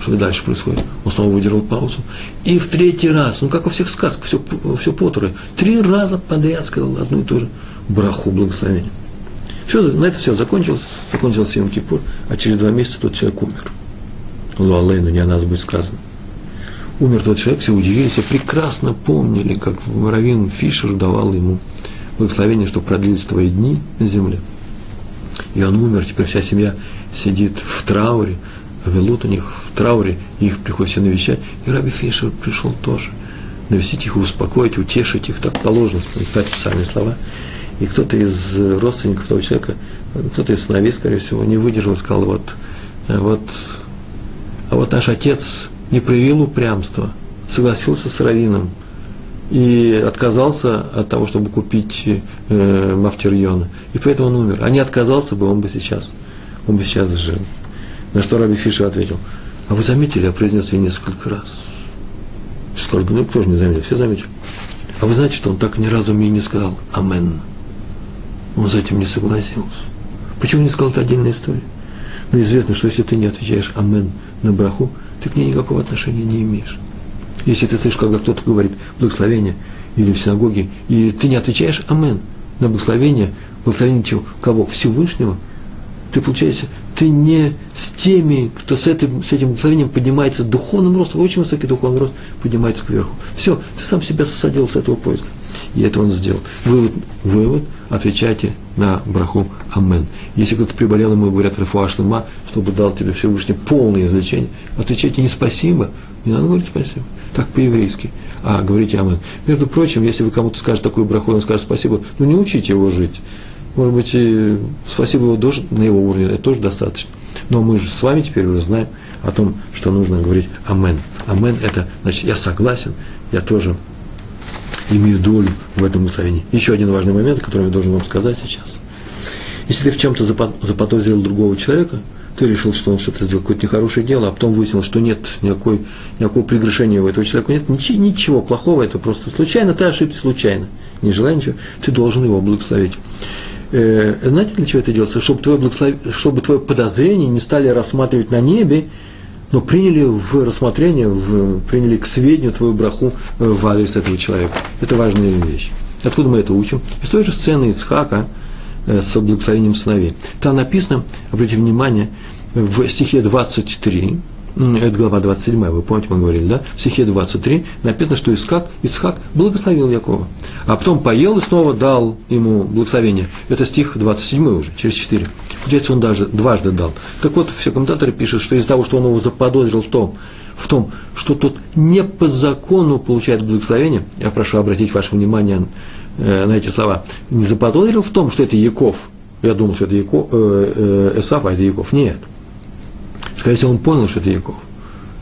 что дальше происходит. Он снова выдержал паузу. И в третий раз, ну как во всех сказках, все, все потрое, три раза подряд сказал одну и ту же браху благословения. Все, на это все закончилось, закончился Йом Кипур, а через два месяца тот человек умер. Луалейну, не о нас будет сказано. Умер тот человек, все удивились, все прекрасно помнили, как Равин Фишер давал ему благословение, что продлились твои дни на земле. И он умер, теперь вся семья сидит в трауре, Велут у них трауре, их приходят все навещать. И Раби Фишер пришел тоже навестить их, успокоить, утешить их, так положено, сказать специальные слова. И кто-то из родственников того человека, кто-то из сыновей, скорее всего, не выдержал и сказал, вот, вот, а вот наш отец не проявил упрямства, согласился с Равином и отказался от того, чтобы купить э, Мафтерьона. И поэтому он умер. А не отказался бы, он бы сейчас, он бы сейчас жил. На что Раби Фишер ответил, а вы заметили, я произнес ее несколько раз. Сколько, ну кто же не заметил, все заметили. А вы знаете, что он так ни разу мне не сказал «Амен». Он с этим не согласился. Почему не сказал, это отдельная история. Но известно, что если ты не отвечаешь «Амен» на браху, ты к ней никакого отношения не имеешь. Если ты слышишь, когда кто-то говорит благословение или в синагоге, и ты не отвечаешь «Амен» на благословение, благословение чего? Кого? Всевышнего, ты, получается, ты не с теми, кто с этим, с этим благословением поднимается духовным ростом, очень высокий духовный рост, поднимается кверху. Все, ты сам себя садил с этого поезда. И это он сделал. Вывод, вывод отвечайте на браху Амен. Если кто-то приболел, ему говорят Рафуашлыма, чтобы дал тебе Всевышний полное излечение, отвечайте не спасибо, не надо говорить спасибо. Так по-еврейски. А говорите Амен. Между прочим, если вы кому-то скажете такую браху, он скажет спасибо, ну не учите его жить. Может быть, и спасибо его тоже, на его уровне, это тоже достаточно. Но мы же с вами теперь уже знаем о том, что нужно говорить Амен. Амен – это, значит, я согласен, я тоже имею долю в этом благословении. Еще один важный момент, который я должен вам сказать сейчас. Если ты в чем-то заподозрил другого человека, ты решил, что он что-то сделал, какое-то нехорошее дело, а потом выяснилось, что нет никакой, никакого прегрешения у этого человека, нет ничего, ничего плохого, это просто случайно, ты ошибся случайно, не желая ничего, ты должен его благословить. Э, знаете, для чего это делается? Чтобы твое, благослов... чтобы твое подозрение не стали рассматривать на небе, но приняли в рассмотрение, в, приняли к сведению твою браху э, в адрес этого человека. Это важная вещь. Откуда мы это учим? Из той же сцены Ицхака э, с благословением сыновей. Там написано, обратите внимание, в стихе 23, это глава 27, вы помните, мы говорили, да? В стихе 23 написано, что Исхак, Исхак благословил Якова. А потом поел и снова дал ему благословение. Это стих 27 уже, через 4. Получается, он даже дважды дал. Так вот, все комментаторы пишут, что из-за того, что он его заподозрил в том, в том, что тот не по закону получает благословение, я прошу обратить ваше внимание э, на эти слова, не заподозрил в том, что это Яков, я думал, что это Яков, э, э, Эсав, а это Яков. Нет. Скорее всего, он понял, что это Яков.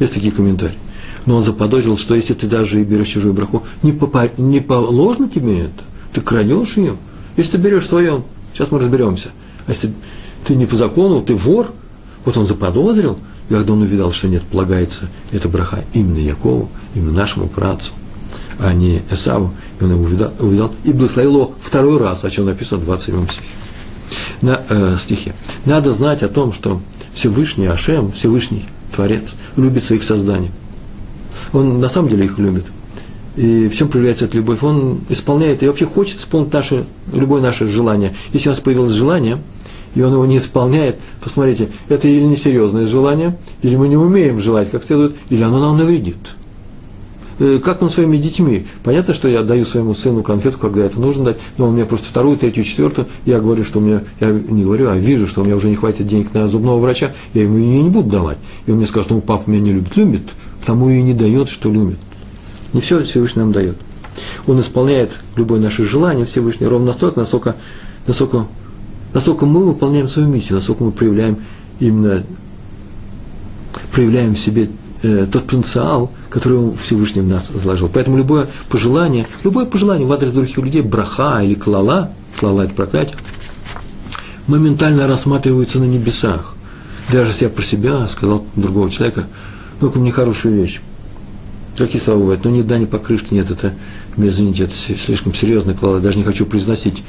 Есть такие комментарии. Но он заподозрил, что если ты даже и берешь чужую браху, не, попа, не положено тебе это, ты крадешь ее. Если ты берешь свое, сейчас мы разберемся. А если ты не по закону, ты вор, вот он заподозрил, и когда он увидал, что нет, полагается эта браха именно Якову, именно нашему працу, а не Эсаву, и он его увидал, увидал и благословил его второй раз, о чем написано в 27 стихе. На э, стихе. Надо знать о том, что Всевышний Ашем, Всевышний Творец, любит своих созданий. Он на самом деле их любит. И в чем проявляется эта любовь? Он исполняет и вообще хочет исполнить наше, любое наше желание. Если у нас появилось желание, и он его не исполняет, посмотрите, это или несерьезное желание, или мы не умеем желать как следует, или оно нам навредит. Э, как он своими детьми. Понятно, что я даю своему сыну конфету, когда это нужно дать, но он мне просто вторую, третью, четвертую, я говорю, что у меня, я не говорю, а вижу, что у меня уже не хватит денег на зубного врача, я ему ее не буду давать. И он мне скажет, ну, папа меня не любит, любит, потому и не дает, что любит. Не все Всевышний нам дает. Он исполняет любое наше желание Всевышний ровно настолько, насколько, насколько, насколько мы выполняем свою миссию, насколько мы проявляем именно проявляем в себе э, тот потенциал, который Всевышний в нас заложил. Поэтому любое пожелание, любое пожелание в адрес других людей, браха или клала, клала – это проклятие, моментально рассматривается на небесах. Даже если я про себя сказал другого человека, ну-ка мне хорошую вещь. Какие слова бывают? Ну, ни да, ни покрышки нет, это, извините, это слишком серьезно, клала, даже не хочу произносить.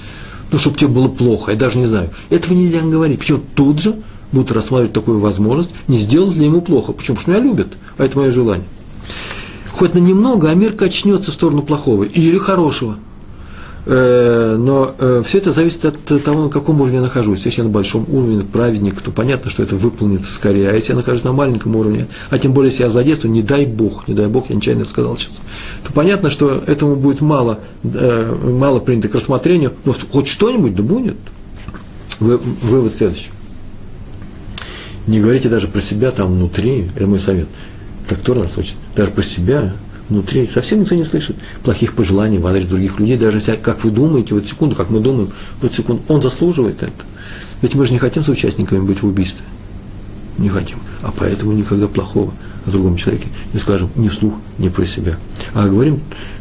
Ну, чтобы тебе было плохо, я даже не знаю. Этого нельзя говорить. Почему тут же будут рассматривать такую возможность, не сделать ли ему плохо. Почему? Потому что меня любят, а это мое желание. Хоть на немного, а мир качнется в сторону плохого или хорошего. Э, но э, все это зависит от того, на каком уровне я нахожусь. Если я на большом уровне, праведник, то понятно, что это выполнится скорее. А если я нахожусь на маленьком уровне, а тем более, если я злодействую, не дай Бог, не дай Бог, я нечаянно сказал сейчас, то понятно, что этому будет мало, э, мало принято к рассмотрению, но хоть что-нибудь да будет. Вывод следующий. Не говорите даже про себя там внутри, это мой совет. Так кто нас учит? Даже про себя внутри совсем никто не слышит плохих пожеланий в адрес других людей, даже если, как вы думаете, вот секунду, как мы думаем, вот секунду, он заслуживает это. Ведь мы же не хотим с участниками быть в убийстве. Не хотим. А поэтому никогда плохого о другом человеке не скажем ни вслух, ни про себя. А говорим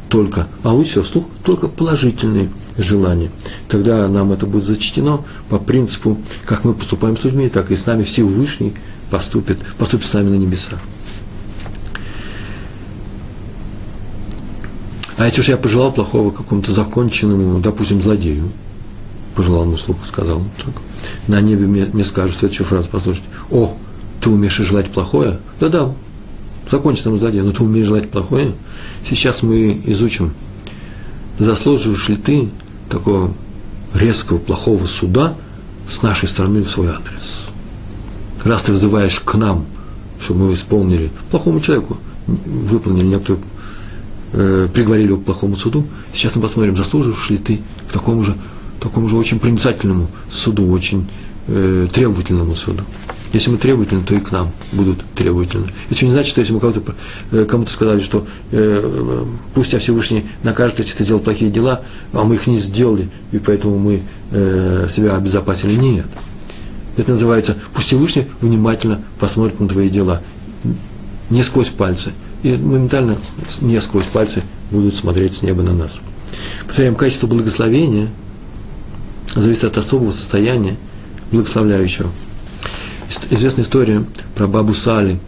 только, а лучше всего вслух, только положительные желания. Тогда нам это будет зачтено по принципу, как мы поступаем с людьми, так и с нами Всевышний поступит, поступит с нами на небесах. А если уж я пожелал плохого какому-то законченному, допустим, злодею, пожелал ему слух, сказал так, на небе мне, мне скажут следующую фразу, послушать, о, ты умеешь желать плохое? Да-да, законченному злодею, но ты умеешь желать плохое? Сейчас мы изучим, заслуживаешь ли ты такого резкого, плохого суда с нашей стороны в свой адрес. Раз ты вызываешь к нам, чтобы мы исполнили плохому человеку, выполнили некоторую, э, приговорили его к плохому суду, сейчас мы посмотрим, заслуживаешь ли ты к такому же, такому же очень проницательному суду, очень э, требовательному суду. Если мы требовательны, то и к нам будут требовательны. Это не значит, что если мы кому-то, э, кому-то сказали, что э, пусть тебя Всевышний накажет, если ты сделал плохие дела, а мы их не сделали, и поэтому мы э, себя обезопасили. Нет. Это называется, пусть Всевышний внимательно посмотрит на твои дела. Не сквозь пальцы. И моментально не сквозь пальцы будут смотреть с неба на нас. Повторяем, качество благословения зависит от особого состояния благословляющего известная история про бабу Сали,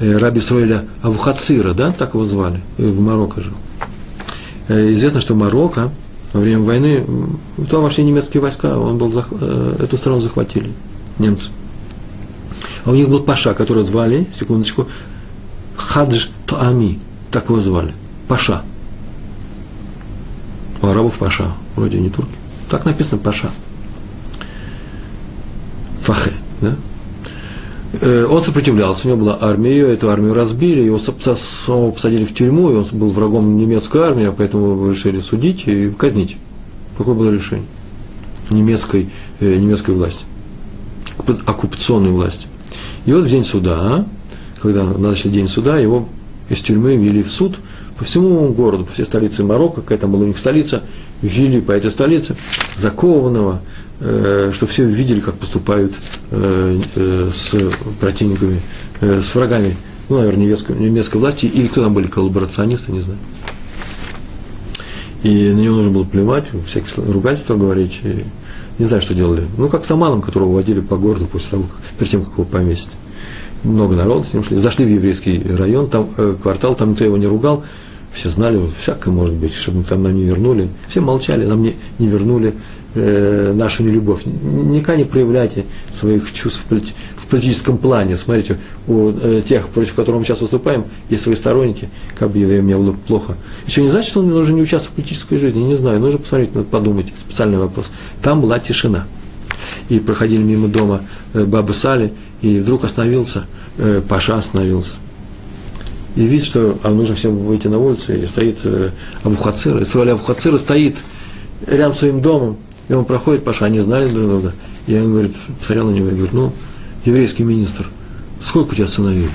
э, раби Сроиля Авухацира, да, так его звали, в Марокко жил. Э, известно, что Марокко во время войны, туда вошли немецкие войска, он был, э, эту страну захватили, немцы. А у них был паша, которого звали, секундочку, Хадж Таами, так его звали, паша. У арабов паша, вроде не турки. Так написано паша. Фахе, да? Э, он сопротивлялся, у него была армия, эту армию разбили, его самого посадили в тюрьму, и он был врагом немецкой армии, а поэтому решили судить и казнить. Такое было решение. Немецкой, э, немецкой власти, оккупационной власти. И вот в день суда, когда назначили день суда, его из тюрьмы вели в суд по всему городу, по всей столице Марокко, какая там была у них столица, ввели по этой столице закованного, что все видели, как поступают э, э, с противниками, с врагами, ну, наверное, немецкой, немецкой власти, или кто там были, коллаборационисты, не знаю. И на него нужно было плевать, всякие ругательства говорить, и не знаю, что делали. Ну, как с Аманом, которого водили по городу после того, как, перед тем, как его повесить. Много народа с ним шли. Зашли в еврейский район, там э, квартал, там никто его не ругал. Все знали, всякое может быть, чтобы там нам не вернули. Все молчали, нам не, не вернули э, нашу нелюбовь. Никогда не проявляйте своих чувств в политическом плане. Смотрите, у э, тех, против которых мы сейчас выступаем, есть свои сторонники, как бы евреям мне было плохо. Еще не значит, что он должен не участвовать в политической жизни, не знаю, нужно посмотреть, надо подумать, специальный вопрос. Там была тишина. И проходили мимо дома э, бабы Сали, и вдруг остановился, э, Паша остановился. и видит, что а нужно всем выйти на улицу, и стоит э, Авухацира, Исраиль Авухацира стоит рядом с своим домом, и он проходит, Паша, они знали друг друга, и он говорит, посмотрел на него и говорит, ну, еврейский министр, сколько у тебя сыновей?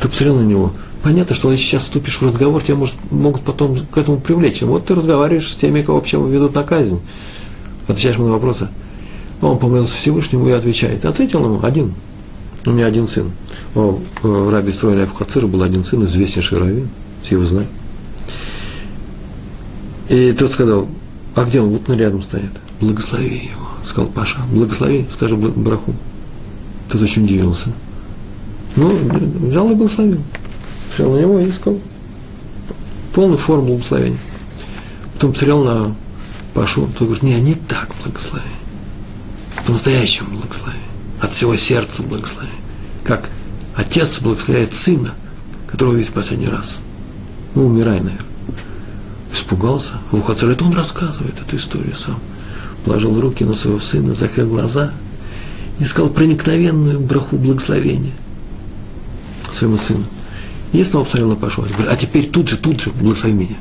Ты посмотрел на него, понятно, что если сейчас вступишь в разговор, тебя может, могут потом к этому привлечь. Вот ты разговариваешь с теми, кого вообще ведут на казнь. Отвечаешь ему на вопросы. Он помолился Всевышнему и отвечает. Ответил ему один. У меня один сын. О, в Раби Строиля Абхацира был один сын, известнейший раввин. Все его знают. И тот сказал, а где он? Вот на рядом стоит. Благослови его. Сказал Паша, благослови, скажи браху. Тот очень удивился. Ну, взял и благословил. Смотрел на него и сказал полную форму благословения. Потом посмотрел на Пашу, тот говорит, не, не так благослови. По-настоящему благослови. От всего сердца благослови. Как отец благословляет сына, которого видит в последний раз. Ну, умирай, наверное. Испугался. Это он рассказывает эту историю сам. Положил руки на своего сына, закрыл глаза и сказал проникновенную браху благословения своему сыну. И снова посмотрел на говорит, а теперь тут же, тут же благослови меня.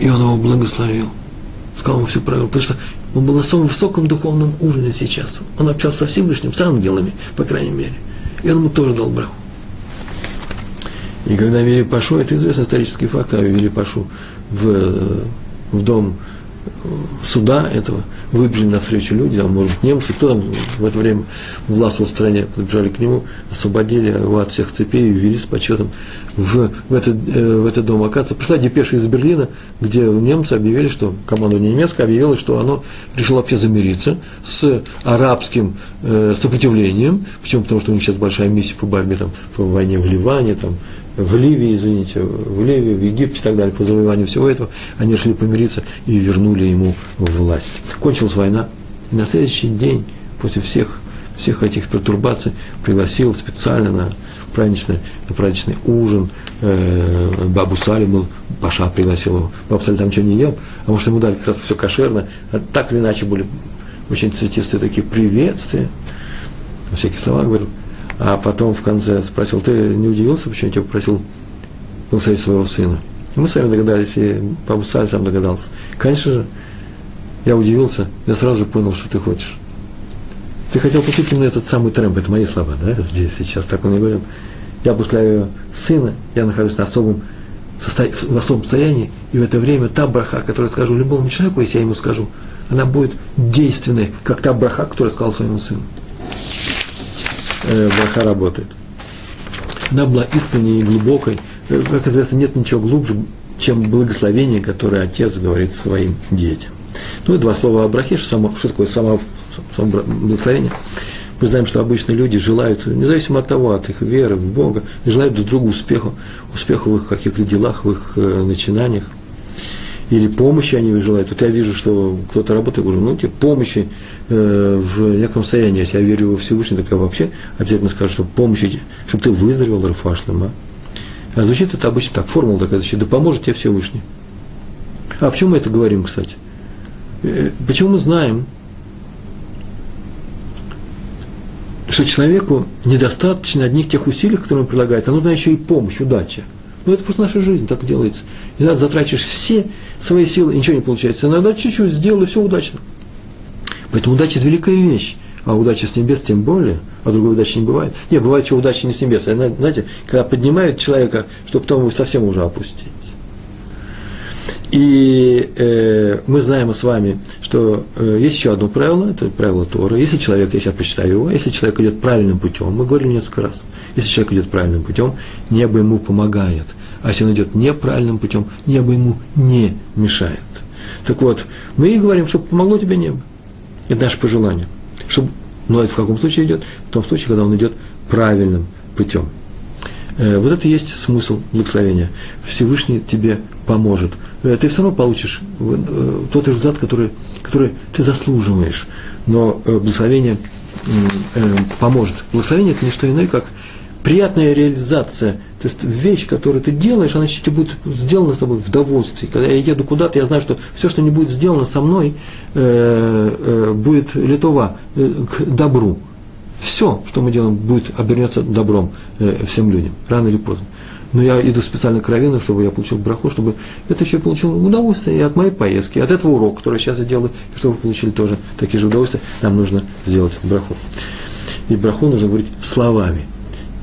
И он его благословил. Сказал ему всю правду, потому что он был на самом высоком духовном уровне сейчас. Он общался со Всевышним, с ангелами, по крайней мере. И он ему тоже дал браху. И когда вели Пашу, это известный исторический факт, а вели Пашу в, в дом суда этого, выбежали навстречу люди, там, может быть, немцы, кто там в это время властвовал в стране, подбежали к нему, освободили его от всех цепей и ввели с почетом в, в, этот, э, в этот дом. Оказывается, пришла депеша из Берлина, где немцы объявили, что командование немецкое объявило, что оно решило вообще замириться с арабским э, сопротивлением, почему? Потому что у них сейчас большая миссия по борьбе там, по войне в Ливане, там, в Ливии, извините, в Ливии, в Египте и так далее, по завоеванию всего этого, они решили помириться и вернули ему власть. Кончилась война, и на следующий день, после всех, всех этих пертурбаций, пригласил специально на праздничный, на праздничный ужин э, Бабу Сали был, Паша пригласил его. Бабу Сали там ничего не ел, а может ему дали как раз все кошерно. А так или иначе были очень цветистые такие приветствия. Всякие слова говорил. А потом в конце спросил, ты не удивился, почему я тебя попросил благословить своего сына? И мы сами догадались, и Папа Саль сам догадался. Конечно же, я удивился, я сразу же понял, что ты хочешь. Ты хотел получить именно этот самый трэмп, это мои слова, да, здесь, сейчас, так он и говорил. Я благословляю сына, я нахожусь на особом, в особом состоянии, и в это время та браха, которую я скажу любому человеку, если я ему скажу, она будет действенной, как та браха, которую я сказал своему сыну браха работает. Она была искренней и глубокой. Э, как известно, нет ничего глубже, чем благословение, которое отец говорит своим детям. Ну и два слова о брахе, что, само, что такое само, само благословение. Мы знаем, что обычно люди желают, независимо от того, от их веры в Бога, желают друг другу успеха, успеха в их каких-то делах, в их э, начинаниях – или помощи они желают. Вот я вижу, что кто-то работает, говорю, ну, тебе помощи э, в неком состоянии. Если я верю во Всевышний, так я вообще обязательно скажу, что помощи, чтобы ты выздоровел, Рафашлема. А звучит это обычно так, формула такая звучит, да поможет тебе Всевышний. А почему мы это говорим, кстати? Э, почему мы знаем, что человеку недостаточно одних тех усилий, которые он прилагает, а нужна еще и помощь, удача. Ну, это просто наша жизнь, так делается. Иногда затрачиваешь все свои силы, и ничего не получается. Иногда чуть-чуть сделал, и все удачно. Поэтому удача – это великая вещь. А удача с небес тем более, а другой удачи не бывает. Не, бывает, что удача не с небес. А, знаете, когда поднимают человека, чтобы потом его совсем уже опустить. И э, мы знаем с вами, что э, есть еще одно правило, это правило Тора. Если человек, я сейчас прочитаю его, если человек идет правильным путем, мы говорили несколько раз, если человек идет правильным путем, небо ему помогает. А если он идет неправильным путем, небо ему не мешает. Так вот, мы и говорим, чтобы помогло тебе небо. Это наше пожелание. Чтобы, но это в каком случае идет? В том случае, когда он идет правильным путем. Э, вот это и есть смысл благословения. Всевышний тебе поможет. Э, ты все равно получишь э, тот результат, который, который ты заслуживаешь. Но благословение поможет. Благословение – это не что иное, как приятная реализация. То есть вещь, которую ты делаешь, она тебе будет сделана с тобой в довольстве. Когда я еду куда-то, я знаю, что все, что не будет сделано со мной, будет литова к добру. все, что мы делаем, будет обернется добром э, всем людям, рано или поздно. Но я иду специально к раввину, чтобы я получил браху, чтобы это еще получил удовольствие и от моей поездки, и от этого урока, который сейчас я делаю, и чтобы вы получили тоже такие же удовольствия, нам нужно сделать браху. И браху нужно говорить словами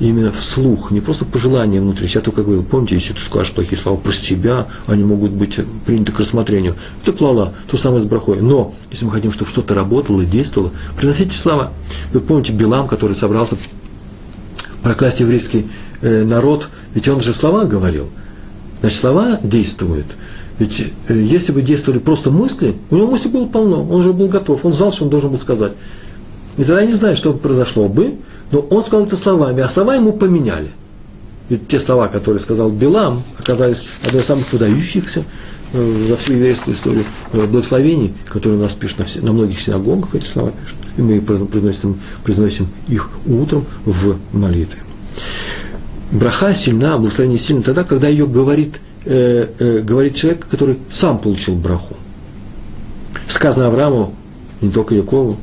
именно вслух, не просто пожелания внутри. Я только говорил, помните, если ты скажешь плохие слова про себя, они могут быть приняты к рассмотрению. Это клала, то же самое с брахой. Но, если мы хотим, чтобы что-то работало и действовало, приносите слова. Вы помните Билам, который собрался проклясть еврейский народ, ведь он же слова говорил. Значит, слова действуют. Ведь э, если бы действовали просто мысли, у него мысли было полно, он же был готов, он знал, что он должен был сказать. И тогда я не знаю, что произошло бы, но он сказал это словами, а слова ему поменяли. Ведь те слова, которые сказал Билам, оказались одной из самых выдающихся э, за всю еврейскую историю э, благословений, которые у нас пишут на, все, на многих синагогах, эти слова пишут. И мы произносим, произносим их утром в молитве. Браха сильна, благословение сильно тогда, когда ее говорит, э, э, говорит человек, который сам получил браху. Сказано Аврааму, не только Якову,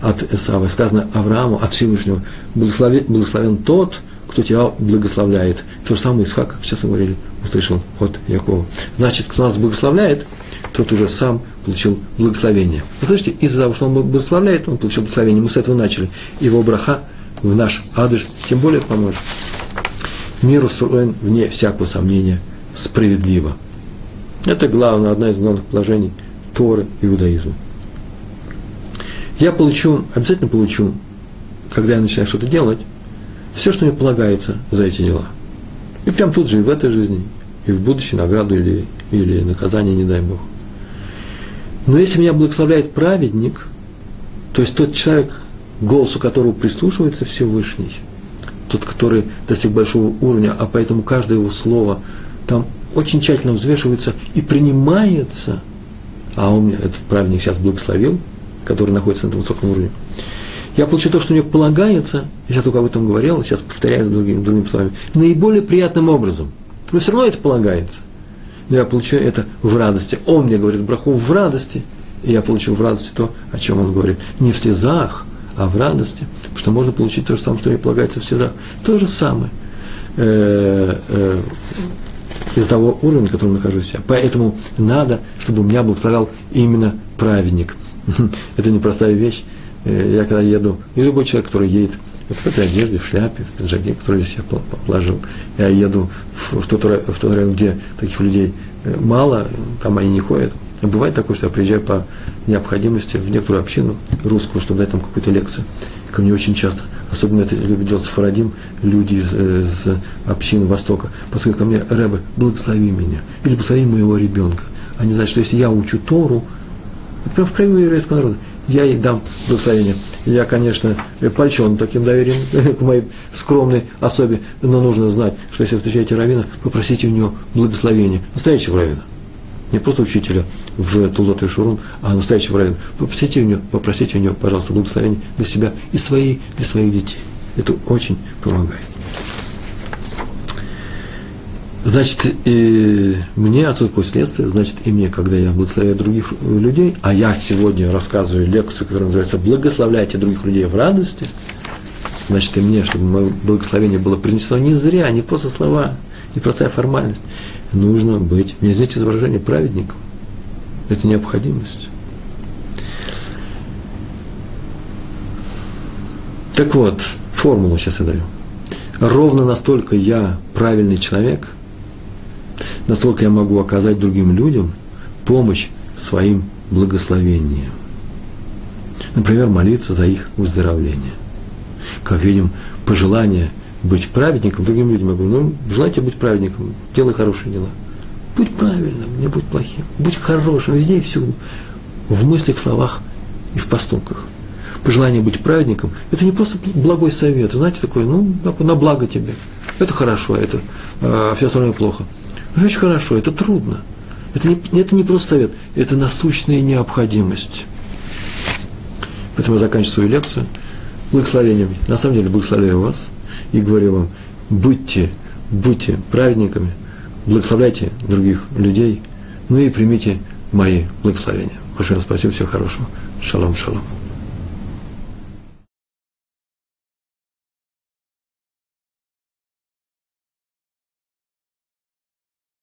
от Исава, сказано Аврааму, от Всевышнего, благословен, благословен тот, кто тебя благословляет. То же самое Исхак, как сейчас мы говорили, услышал от Якова. Значит, кто нас благословляет, тот уже сам получил благословение. Вы слышите, из-за того, что он благословляет, он получил благословение. Мы с этого начали. Его браха в наш адрес тем более поможет. Мир устроен вне всякого сомнения справедливо. Это главное, одна из главных положений Торы иудаизма. Я получу, обязательно получу, когда я начинаю что-то делать, все, что мне полагается за эти дела. И прям тут же, и в этой жизни, и в будущей награду или, или наказание, не дай Бог. Но если меня благословляет праведник, то есть тот человек, голосу которого прислушивается Всевышний, тот, который достиг большого уровня, а поэтому каждое его слово там очень тщательно взвешивается и принимается, а он меня, этот праведник сейчас благословил, который находится на этом высоком уровне. Я получу то, что мне полагается, я только об этом говорил, сейчас повторяю другими, другими словами, наиболее приятным образом. Но все равно это полагается. Но я получаю это в радости. Он мне говорит браху в радости, и я получу в радости то, о чем он говорит. Не в слезах, а в радости. Что можно получить то же самое, что мне полагается в слезах. То же самое. Э, э, из того уровня, в котором нахожусь я. Поэтому надо, чтобы меня благословлял именно праведник. [LAUGHS] Это непростая вещь. Э, я когда еду, и любой человек, который едет вот в этой одежде, в шляпе, в пиджаке, который здесь я положил, я еду в, тот, в тот район, где таких людей мало, там они не ходят. Бывает такое, что я приезжаю по необходимости в некоторую общину русскую, чтобы дать там какую-то лекцию. Ко мне очень часто, особенно это любят делать Сфарадим, люди из, из общины Востока, подходят ко мне, Рэбе, благослови меня, или благослови моего ребенка. Они знают, что если я учу Тору, прям в крови еврейского народа. Я ей дам благословение. Я, конечно, польщен таким доверием [LAUGHS] к моей скромной особе, но нужно знать, что если встречаете равина, попросите у него благословения. Настоящего равина. Не просто учителя в Тулдот и Шурун, а настоящего равина. Попросите у него, попросите у него, пожалуйста, благословения для себя и своих, для своих детей. Это очень помогает. Значит, и мне отсюда какое следствие, значит, и мне, когда я благословляю других людей, а я сегодня рассказываю лекцию, которая называется «Благословляйте других людей в радости», значит, и мне, чтобы мое благословение было принесено не зря, не просто слова, не простая формальность, нужно быть, мне извините за выражение, праведником. Это необходимость. Так вот, формулу сейчас я даю. Ровно настолько я правильный человек – настолько я могу оказать другим людям помощь своим благословением. Например, молиться за их выздоровление. Как видим, пожелание быть праведником другим людям. Я говорю, ну, желайте быть праведником, делай хорошие дела. Будь правильным, не будь плохим. Будь хорошим везде и всюду. В мыслях, словах и в поступках. Пожелание быть праведником – это не просто благой совет. Знаете, такой, ну, такой, на благо тебе. Это хорошо, это а все остальное плохо – это очень хорошо, это трудно. Это не, это не просто совет, это насущная необходимость. Поэтому я заканчиваю свою лекцию благословениями. На самом деле благословляю вас и говорю вам, будьте, будьте праведниками, благословляйте других людей, ну и примите мои благословения. Большое спасибо, всего хорошего. Шалом, шалом.